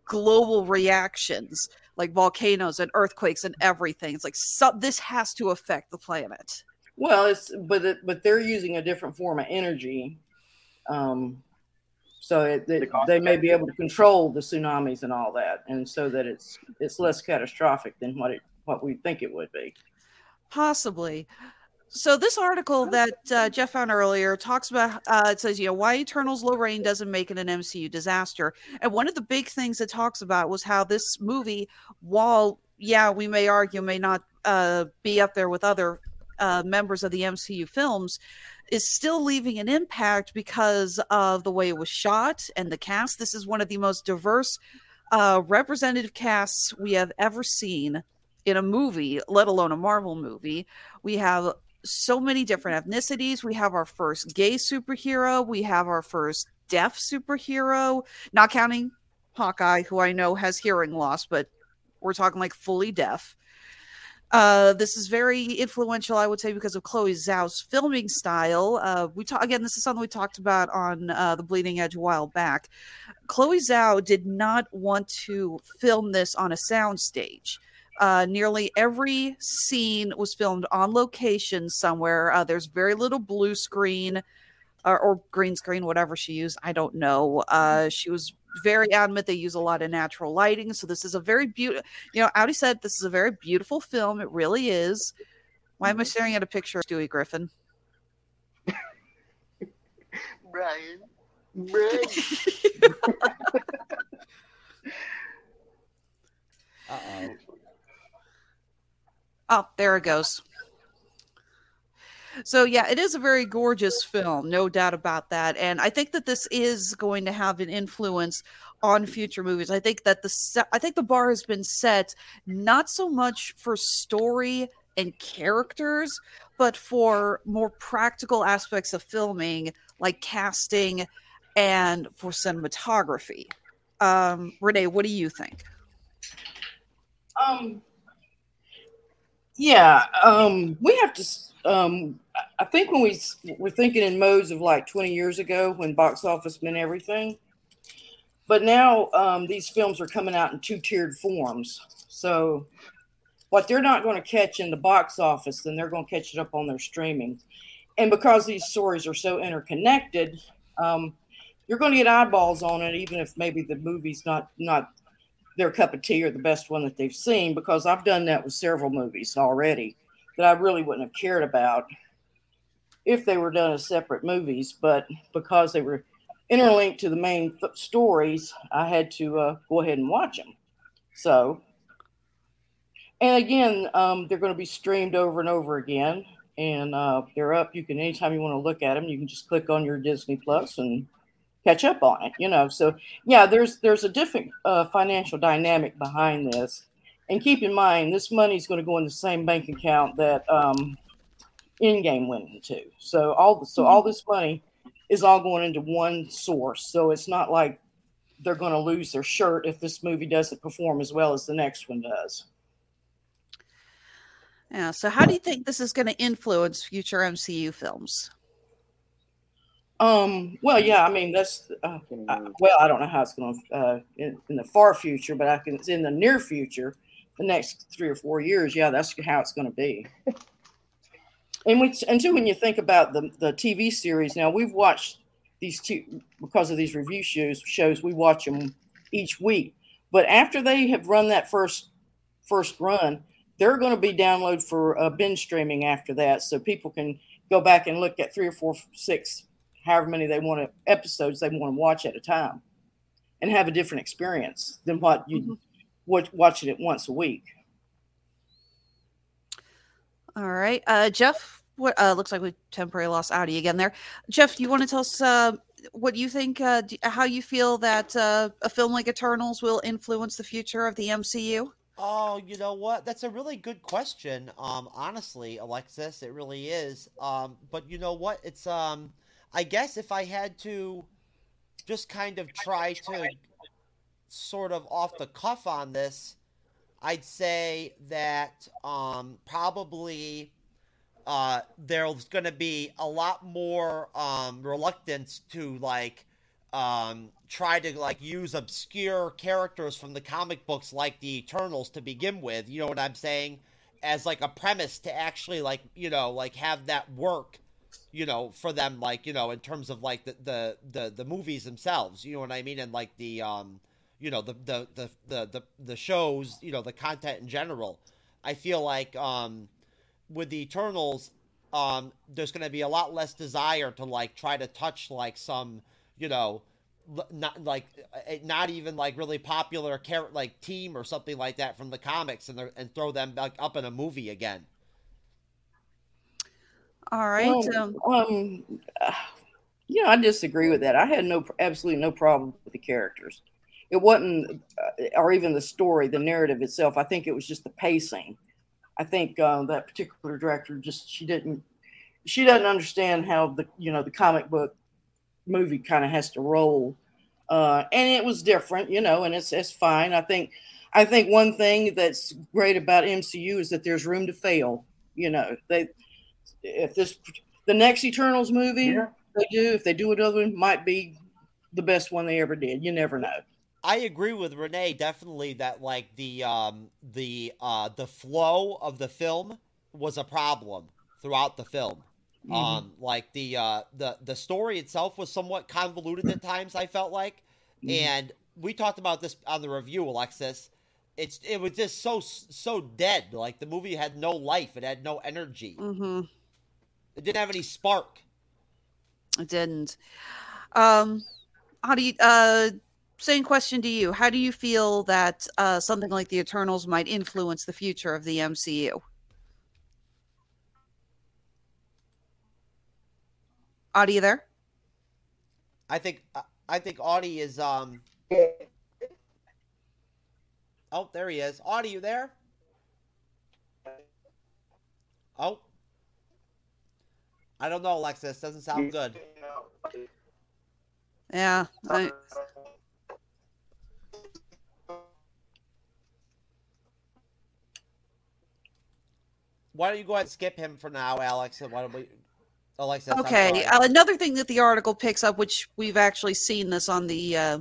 B: global reactions like volcanoes and earthquakes and everything. It's like so, this has to affect the planet.
D: Well, it's but it, but they're using a different form of energy, um, so it, it-
E: The
D: they may be able to control the tsunamis and all that, and so that it's it's less catastrophic than what it what we think it would be.
B: Possibly. So this article that uh, Jeff found earlier talks about uh, it says you know why Eternals low rain doesn't make it an MCU disaster, and one of the big things it talks about was how this movie, while yeah we may argue may not uh, be up there with other uh, members of the MCU films, is still leaving an impact because of the way it was shot and the cast. This is one of the most diverse, uh, representative casts we have ever seen in a movie, let alone a Marvel movie. We have so many different ethnicities. We have our first gay superhero. We have our first deaf superhero, not counting Hawkeye, who I know has hearing loss, but we're talking like fully deaf. Uh, this is very influential, I would say, because of Chloe Zhao's filming style. Uh, we talk again. This is something we talked about on uh, the Bleeding Edge a while back. Chloe Zhao did not want to film this on a soundstage. Uh, nearly every scene was filmed on location somewhere. Uh, there's very little blue screen or, or green screen, whatever she used. I don't know. Uh, she was very adamant they use a lot of natural lighting. So this is a very beautiful. You know, Audie said this is a very beautiful film. It really is. Why am I staring at a picture of Stewie Griffin?
E: Brian. Brian.
C: Uh oh.
B: There it goes. So yeah, it is a very gorgeous film, no doubt about that. And I think that this is going to have an influence on future movies. I think that the I think the bar has been set not so much for story and characters, but for more practical aspects of filming, like casting and for cinematography. Um, Renee, what do you think?
D: Um, yeah, um, we have to. Um, I- think when we we're thinking in modes of like 20 years ago when box office meant everything, but now um, these films are coming out in two tiered forms. So, what they're not going to catch in the box office, then they're going to catch it up on their streaming. And because these stories are so interconnected, um, you're going to get eyeballs on it, even if maybe the movie's not not their cup of tea or the best one that they've seen because I've done that with several movies already that I really wouldn't have cared about if they were done as separate movies, but because they were interlinked to the main th- stories, I had to uh, go ahead and watch them. So, and again, um, they're going to be streamed over and over again, and uh, they're up. You can anytime you want to look at them, you can just click on your Disney Plus and catch up on it. You know, so yeah, there's there's a different uh, financial dynamic behind this, and keep in mind this money is going to go in the same bank account that um, Endgame went into. So all so all this money is all going into one source. So it's not like they're going to lose their shirt if this movie doesn't perform as well as the next one does.
B: Yeah. So, how do you think this is going to influence future MCU films?
D: Um. Well, yeah. I mean, that's uh, I, well. I don't know how it's going to uh, in, in the far future, but I can. It's in the near future, the next three or four years. Yeah, that's how it's going to be. <laughs> and we, and too, when you think about the the TV series, now we've watched these two because of these review shows. Shows we watch them each week, but after they have run that first first run, they're going to be downloaded for uh, binge streaming after that, so people can go back and look at three or four, six, however many they want to episodes they want to watch at a time, and have a different experience than what you mm-hmm. watch, watching it once a week.
B: All right, uh, Jeff. What uh, looks like we temporarily lost Audie again there. Jeff, you want to tell us uh, what you think, uh, how you feel that uh, a film like Eternals will influence the future of the MCU?
C: Oh, you know what? That's a really good question. Um, honestly, Alexis, it really is. Um, but you know what? It's um, I guess if I had to just kind of try to sort of off the cuff on this, I'd say that um, probably uh, there's going to be a lot more um, reluctance to like um, try to like use obscure characters from the comic books like the Eternals to begin with. You know what I'm saying? As like a premise to actually like you know like have that work, you know, for them like you know in terms of like the the the, the movies themselves. You know what I mean? And like the um you know the the the the the, the shows you know the content in general. I feel like um with the Eternals um there's going to be a lot less desire to like try to touch like some you know not like not even like really popular character like team or something like that from the comics and and throw them back up in a movie again.
B: All right. Um,
D: um, um you know, I disagree with that. I had no absolutely no problem with the characters. It wasn't, uh, or even the story, the narrative itself. I think it was just the pacing. I think uh, that particular director just she didn't she doesn't understand how the you know the comic book movie kind of has to roll. Uh, and it was different, you know, and it's it's fine. I think I think one thing that's great about MCU is that there's room to fail. You know, they if this the next Eternals movie yeah. they do, if they do another one, might be the best one they ever did. You never know.
C: I agree with Renee definitely that like the um the uh the flow of the film was a problem throughout the film. Mm-hmm. Um, like the uh, the the story itself was somewhat convoluted at times. I felt like, mm-hmm. and we talked about this on the review, Alexis. It's it was just so so dead. Like the movie had no life. It had no energy.
B: Mm-hmm.
C: It didn't have any spark.
B: It didn't. Um, how do you? Uh, same question to you. How do you feel that uh, something like the Eternals might influence the future of the MCU? Audie there?
C: I think I think Audie is um Oh, there he is. Audie, you there? Oh. I don't know, Alexis. Doesn't sound good.
B: Yeah. I...
C: Why don't you go ahead and skip him for now, Alex? And Why don't we Alexis?
B: Okay. Uh, another thing that the article picks up, which we've actually seen this on the uh,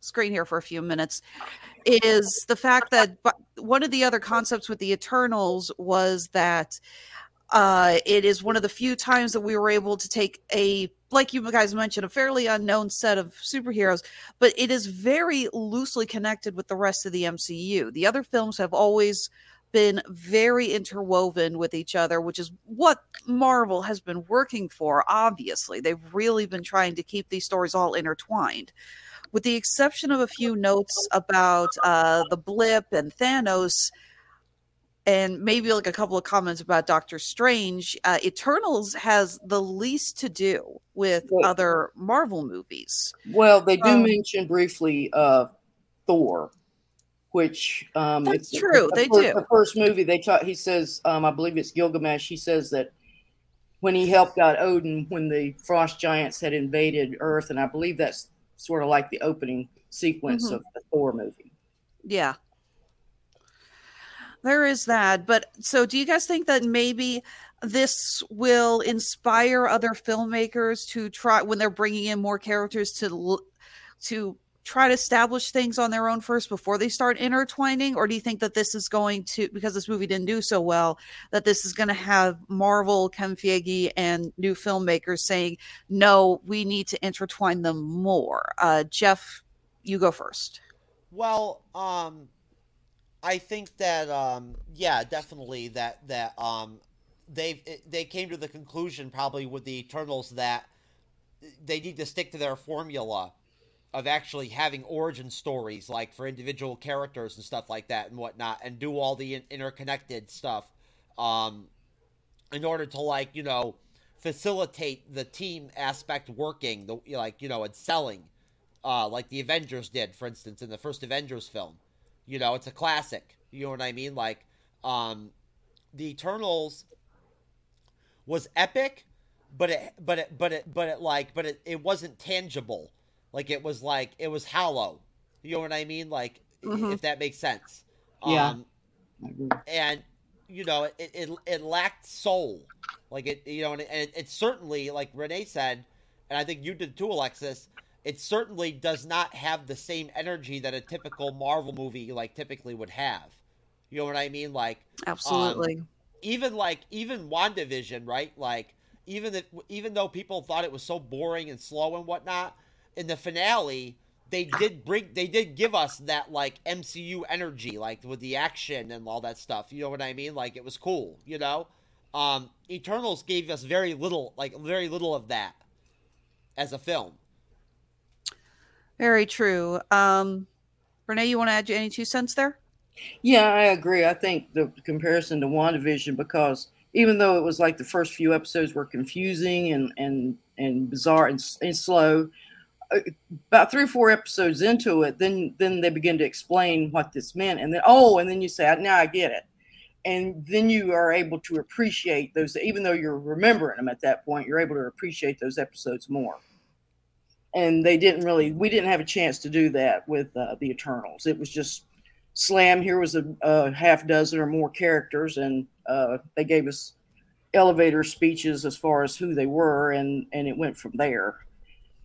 B: screen here for a few minutes, is the fact that one of the other concepts with the Eternals was that uh, it is one of the few times that we were able to take a, like you guys mentioned, a fairly unknown set of superheroes, but it is very loosely connected with the rest of the MCU. The other films have always been very interwoven with each other, which is what Marvel has been working for. Obviously, they've really been trying to keep these stories all intertwined. With the exception of a few notes about uh, the blip and Thanos, and maybe like a couple of comments about Doctor Strange, uh, Eternals has the least to do with
D: Well-
B: other Marvel movies.
D: Well, they do
B: Um,
D: mention briefly uh, Thor, which um,
B: That's
D: it's-
B: true,
D: The
B: they
D: first,
B: do.
D: The first movie they talk, he says, um, I believe it's Gilgamesh. He says that when he helped out Odin when the frost giants had invaded Earth, and I believe that's sort of like the opening sequence
B: Mhm.
D: of the Thor movie.
B: Yeah. There is that. But so do you guys think that maybe this will inspire other filmmakers to try when they're bringing in more characters to to try to establish things on their own first before they start intertwining or do you think that this is going to because this movie didn't do so well that this is going to have Marvel, Ken Feige and new filmmakers saying no, we need to intertwine them more. Uh Jeff, you go first.
C: Well, um, I think that um, yeah, definitely that that um, they they came to the conclusion probably with the Eternals that they need to stick to their formula of actually having origin stories like for individual characters and stuff like that and whatnot and do all the in- interconnected stuff um in order to like you know facilitate the team aspect working the like you know and selling uh like the avengers did for instance in the first avengers film you know it's a classic you know what i mean? Like um the eternals was epic but it but it but it but it like but it, it wasn't tangible. Like it was like it was hollow. You know what i mean? Like
B: Mhm.
C: if that makes sense.
D: Yeah.
C: um and you know it, it it lacked soul. Like it you know and it, and it certainly like renee said and i think you did too alexis it certainly does not have the same energy that a typical marvel movie like typically would have you know what i mean like
B: Absolutely.
C: even like even WandaVision, right? Like even if even though people thought it was so boring and slow and whatnot, in the finale they did bring they did give us that like MCU energy, like with the action and all that stuff. You know what I mean? Like it was cool, you know? Um Eternals gave us very little like very little of that as a film.
B: Very true. Um, Renee, you want to add any two cents there?
D: Yeah, I agree. I think the comparison to WandaVision because even though it was like the first few episodes were confusing and and and bizarre and, and slow, uh, about three or four episodes into it, then then they begin to explain what this meant, and then oh, and then you say, now I get it, and then you are able to appreciate those. Even though you're remembering them at that point, you're able to appreciate those episodes more. And they didn't really. We didn't have a chance to do that with uh, the Eternals. It was just slam here was a, a half dozen or more characters and uh, they gave us elevator speeches as far as who they were and and it went from there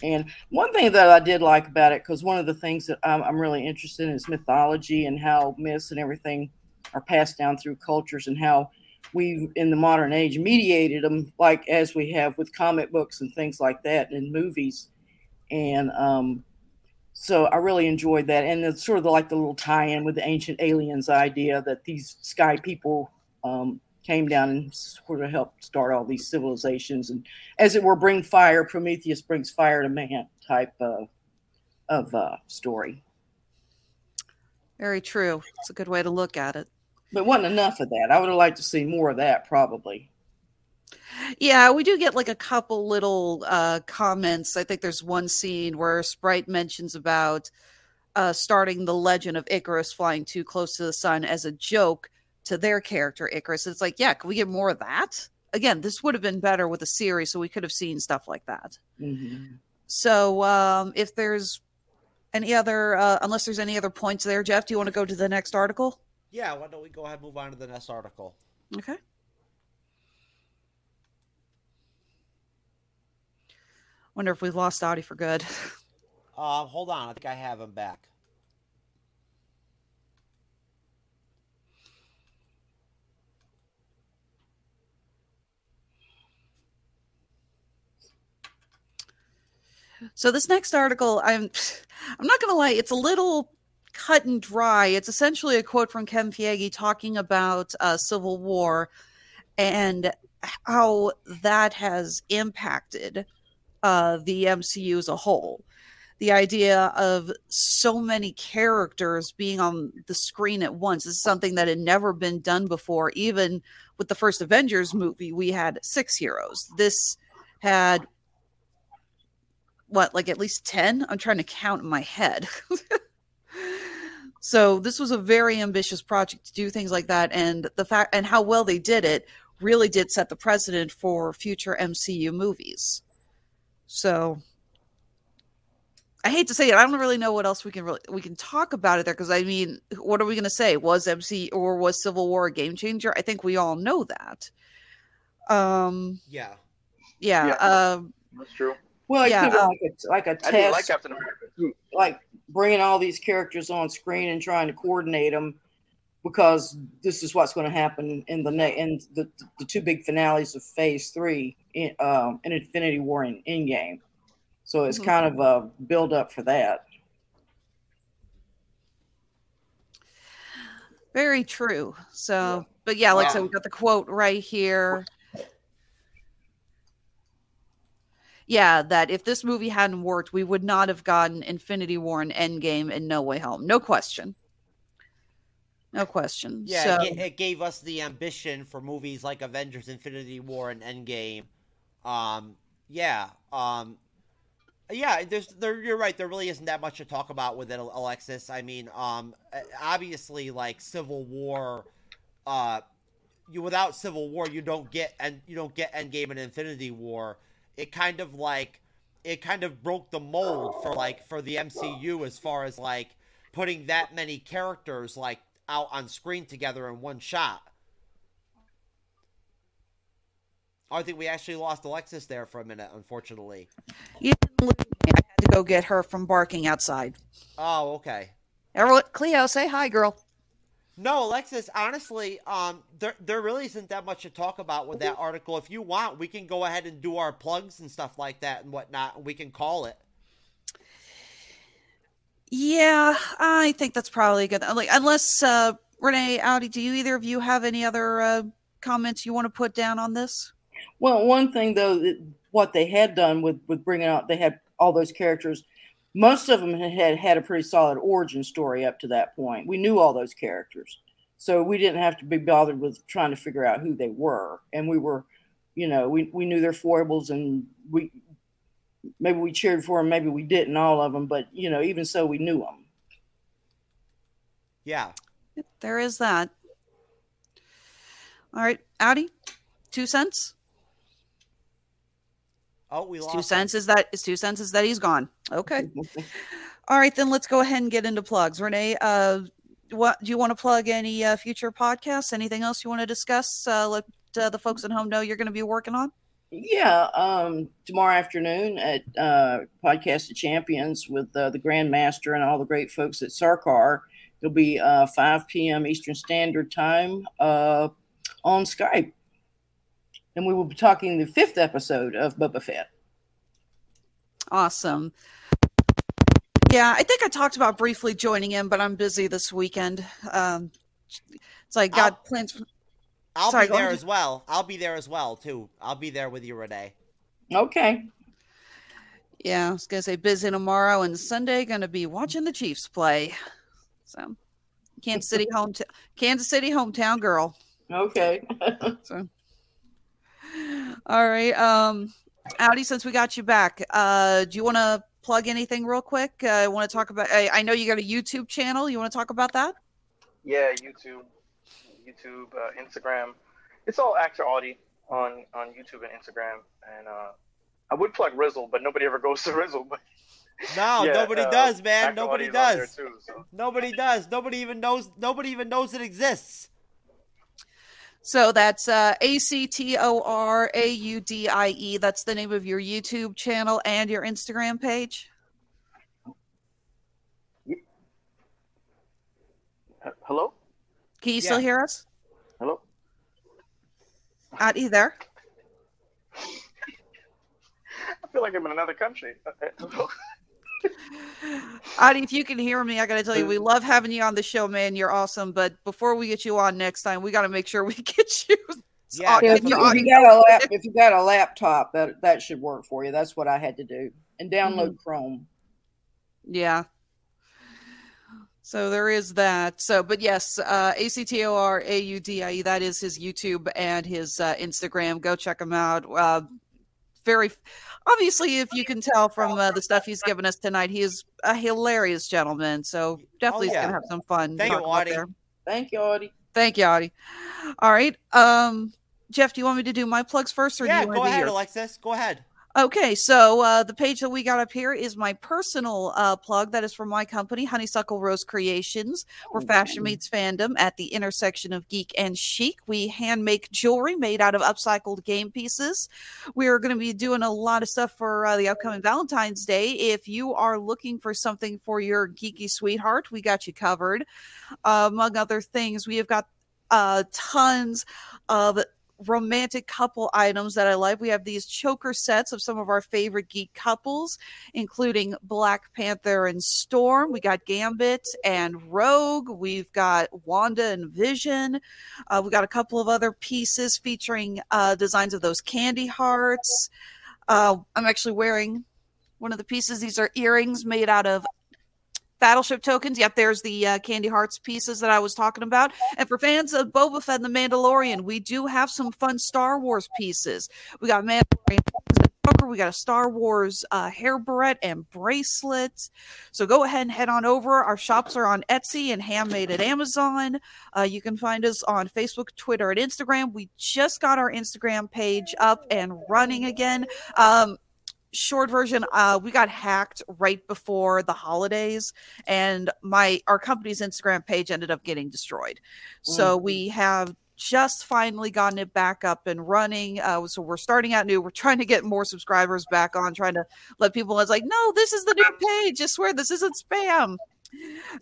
D: and one thing that i did like about it because one of the things that I'm, I'm really interested in is mythology and how myths and everything are passed down through cultures and how we in the modern age mediated them like as we have with comic books and things like that and movies and um so I really enjoyed that, and it's sort of like the little tie-in with the ancient aliens idea that these sky people um, came down and sort of helped start all these civilizations, and as it were, bring fire. Prometheus brings fire to man type of of uh, story.
B: Very true. It's a good way to look at it.
D: But wasn't enough of that. I would have liked to see more of that, probably.
B: Yeah, we do get like a couple little uh, comments. I think there's one scene where Sprite mentions about uh, starting the legend of Icarus flying too close to the sun as a joke to their character Icarus. It's like, yeah, can we get more of that? Again, this would have been better with a series, so we could have seen stuff like that.
D: Mhm.
B: So, um, if there's any other, uh, unless there's any other points there, Jeff, do you want to go to the next article?
C: Yeah, why don't we go ahead and move on to the next article?
B: Okay. Wonder if we've lost Audie for good. <laughs>
C: Uh, hold on, I think I have him back.
B: So this next article, I'm <sighs> I'm not gonna lie, it's a little cut and dry. It's essentially a quote from Ken Feige talking about uh, Civil War and how that has impacted uh, the MCU as a whole. The idea of so many characters being on the screen at once is something that had never been done before. Even with the first Avengers movie, we had six heroes. This had what, like at least 10? I'm trying to count in my head. <laughs> so this was a very ambitious project to do things like that. And the fact and how well they did it really did set the precedent for future MCU movies. So I hate to say it, I don't really know what else we can really we can talk about it there because I mean, what are we going to say? Was MC or was Civil War a game changer? I think we all know that. Um,
C: Yeah.
B: yeah,
E: Yeah.
B: um,
E: That's true.
D: Well, it
B: Yeah,
D: could
B: uh,
D: be like a, like a
E: I didn't like
D: test,
E: Captain America
D: like bringing all these characters on screen and trying to coordinate them because this is what's going to happen in the ne- in the, the two big finales of Phase Three in, um, in Infinity War and Endgame. So it's
B: Mhm.
D: kind of a build up for that.
B: Very true. So, but yeah, like I said, we got the quote right here. Yeah, that if this movie hadn't worked, we would not have gotten Infinity War and Endgame and No Way Home. No question. No question.
C: Yeah,
B: So,
C: it, it gave us the ambition for movies like Avengers: Infinity War and Endgame. Um, yeah, um, yeah. There's there. You're right. There really isn't that much to talk about with it, Alexis. I mean, um, obviously, like Civil War. Uh, you without Civil War, you don't get and you don't get Endgame and Infinity War. It kind of like it kind of broke the mold for like for the MCU as far as like putting that many characters like out on screen together in one shot. I think we actually lost Alexis there for a minute, unfortunately.
B: you didn't lose me. I had to go get her from barking outside.
C: Oh, okay.
B: Everyone, Cleo, say hi, girl.
C: No, Alexis, honestly, um, there there really isn't that much to talk about with that article. If you want, we can go ahead and do our plugs and stuff like that and whatnot, and we can call it.
B: Yeah, I think that's probably good. Like, unless uh, Renee, Audie, do you either of you have any other uh, comments you want to put down on this?
D: Well, one thing though, what they had done with with bringing out, they had all those characters. Most of them had had a pretty solid origin story up to that point. We knew all those characters, so we didn't have to be bothered with trying to figure out who they were. And we were, you know, we we knew their foibles, and we maybe we cheered for them, maybe we didn't, all of them. But you know, even so, we knew them.
C: Yeah.
B: There is that. All right, Audie, two cents.
C: Oh, we lost.
B: two
C: him.
B: cents is that is two cents is that he's gone. Okay. <laughs> All right, then let's go ahead and get into plugs. Renee, uh, what do you want to plug? Any uh, future podcasts? Anything else you want to discuss? Uh, let uh, the folks at home know you're going to be working on.
D: Yeah, um, tomorrow afternoon at uh, Podcast of Champions with uh, the Grandmaster and all the great folks at Sarkar. It'll be uh, 5 p.m. Eastern Standard Time uh, on Skype. And we will be talking the fifth episode of Boba Fett.
B: Awesome. Yeah, I think I talked about briefly joining in, but I'm busy this weekend. Um, it's like got
C: I'll-
B: plans.
C: I'll
B: Sorry,
C: be there as well. I'll be there as well too. I'll be there with you, Renee.
D: Okay.
B: Yeah, I was gonna say busy tomorrow and Sunday. Gonna be watching the Chiefs play. So, Kansas City home, Kansas City hometown girl.
D: Okay. <laughs>
B: So, all right, um, Audie. Since we got you back, uh, do you want to plug anything real quick? Uh, I want to talk about. I, I know you got a YouTube channel. You want to talk about that?
E: Yeah, YouTube, YouTube, uh, Instagram. It's all actor Audie on on YouTube and Instagram. And uh, I would plug Rizzle, but nobody ever <laughs> goes to Rizzle. But <laughs>
C: No,
E: Yeah,
C: nobody
E: uh,
C: does, man.
E: Actor
C: Nobody
E: Audie is on there
C: does.
E: too, so.
C: Nobody does. Nobody even knows. Nobody even knows it exists.
B: So that's uh, A C T O R A U D I E. That's the name of your YouTube channel and your Instagram page.
E: Hello,
B: Can you still hear us?
E: hello.
B: Audie, there?
E: I feel like I'm in another country. Uh, uh.
B: Audie, if you can hear me, I got to tell you, we love having you on the show, man. You're awesome. But before we get you on next time, we got to make sure we <laughs> get you.
C: Yeah,
B: on-
D: if,
B: you
D: you, if you got a lap, if you got a laptop, that that should work for you. That's what I had to do, and download Chrome.
B: Yeah. So there is that. So, but yes, uh, A C T O R A U D I E. That is his YouTube and his uh, Instagram. Go check him out. Uh, very obviously, if you can tell from uh, the stuff he's given us tonight, he is a hilarious gentleman. So definitely, he's
C: yeah.
B: gonna have some fun.
C: Thank you, Audie.
D: Thank you, Audie.
B: Thank you, Audie. All right. Um, Jeff, do you want me to do my plugs first, or
C: yeah,
B: do you want
C: go
B: to
C: ahead,
B: yours?
C: Alexis. Go ahead.
B: Okay, so uh, the page that we got up here is my personal uh, plug. That is from my company, Honeysuckle Rose Creations, where fashion meets fandom at the intersection of geek and chic. We hand make jewelry made out of upcycled game pieces. We are going to be doing a lot of stuff for uh, the upcoming Valentine's Day. If you are looking for something for your geeky sweetheart, we got you covered. Uh, among other things, we have got uh, tons of romantic couple items that I like. We have these choker sets of some of our favorite geek couples, including Black Panther and Storm. We got Gambit and Rogue. We've got Wanda and Vision. Uh, we got a couple of other pieces featuring uh, designs of those candy hearts. Uh, I'm actually wearing one of the pieces. These are earrings made out of battleship tokens. Yep, there's the uh, Candy Hearts pieces that I was talking about. And for fans of Boba Fett and The Mandalorian, we do have some fun Star Wars pieces. We got Mandalorian. We got a Star Wars uh, hair barrette and bracelet. So go ahead and head on over. Our shops are on Etsy and handmade at Amazon. Uh, you can find us on Facebook, Twitter, and Instagram. We just got our Instagram page up and running again. Um, short version uh we got hacked right before the holidays and my our company's instagram page ended up getting destroyed. So we have just finally gotten it back up and running uh so we're starting out new. We're trying to get more subscribers back on trying to let people know it's like no this is the new page. I swear this isn't spam.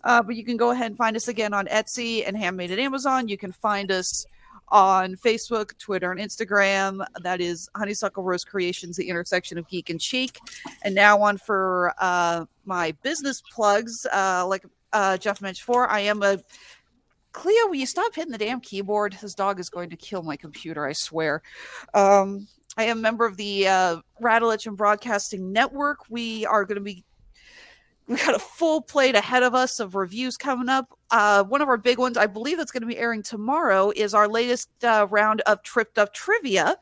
B: Uh, but you can go ahead and find us again on Etsy and Handmade at Amazon. You can find us on Facebook, Twitter, and Instagram. That is Honeysuckle Rose Creations, the intersection of geek and chic. And now on for uh, my business plugs. Uh, like uh, Jeff mentioned before, I am a Cleo. Will you stop hitting the damn keyboard? This dog is going to kill my computer. I swear. Um, I am a member of the uh, Radulich and Broadcasting Network. We are going to be we got a full plate ahead of us of reviews coming up. Uh, one of our big ones, I believe that's going to be airing tomorrow, is our latest uh, round of Tripped Up Trivia.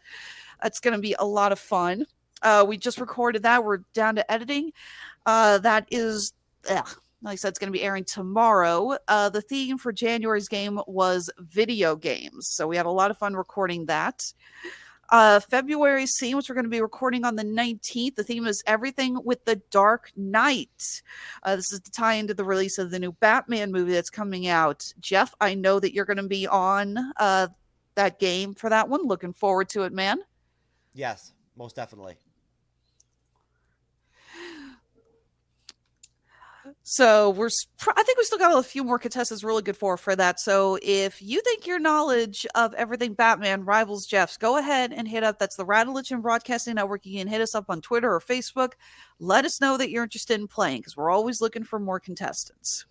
B: It's going to be a lot of fun. Uh, we just recorded that. We're down to editing. Uh, that is, ugh, like I said, it's going to be airing tomorrow. Uh, the theme for January's game was video games. So we had a lot of fun recording that. Uh, February's scene, which we're going to be recording on the 19th. The theme is Everything with the Dark Knight. Uh, this is the tie into the release of the new Batman movie that's coming out. Jeff, I know that you're going to be on uh, that game for that one. Looking forward to it, man.
C: Yes, most definitely.
B: So we're, I think we still got a few more contestants really good for for that. So if you think your knowledge of everything Batman rivals Jeff's, go ahead and hit up. That's the Radulich and Broadcasting Network. You can hit us up on Twitter or Facebook. Let us know that you're interested in playing because we're always looking for more contestants.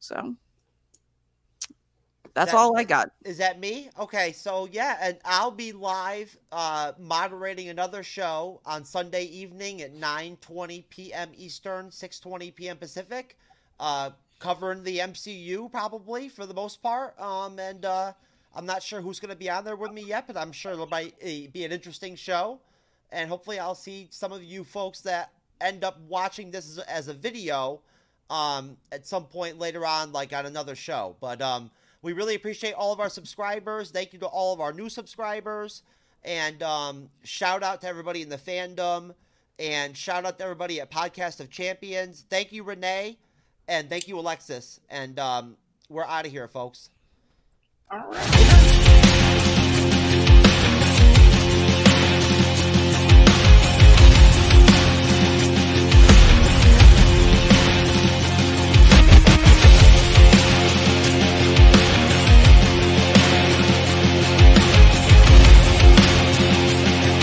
B: So that's
C: That-
B: all I got.
C: Is that me? Okay, so yeah, and I'll be live uh, moderating another show on Sunday evening at 9:20 p.m. Eastern, 6:20 p.m. Pacific, uh, covering the MCU probably for the most part. Um, and uh, I'm not sure who's going to be on there with me yet, but I'm sure it'll be, eh, be an interesting show. And hopefully, I'll see some of you folks that end up watching this as, as a video um, at some point later on, like on another show. But um, we really appreciate all of our subscribers. Thank you to all of our new subscribers. And um, shout out to everybody in the fandom. And shout out to everybody at Podcast of Champions. Thank you, Renee. And thank you, Alexis. And um, we're out of here, folks.
D: All right.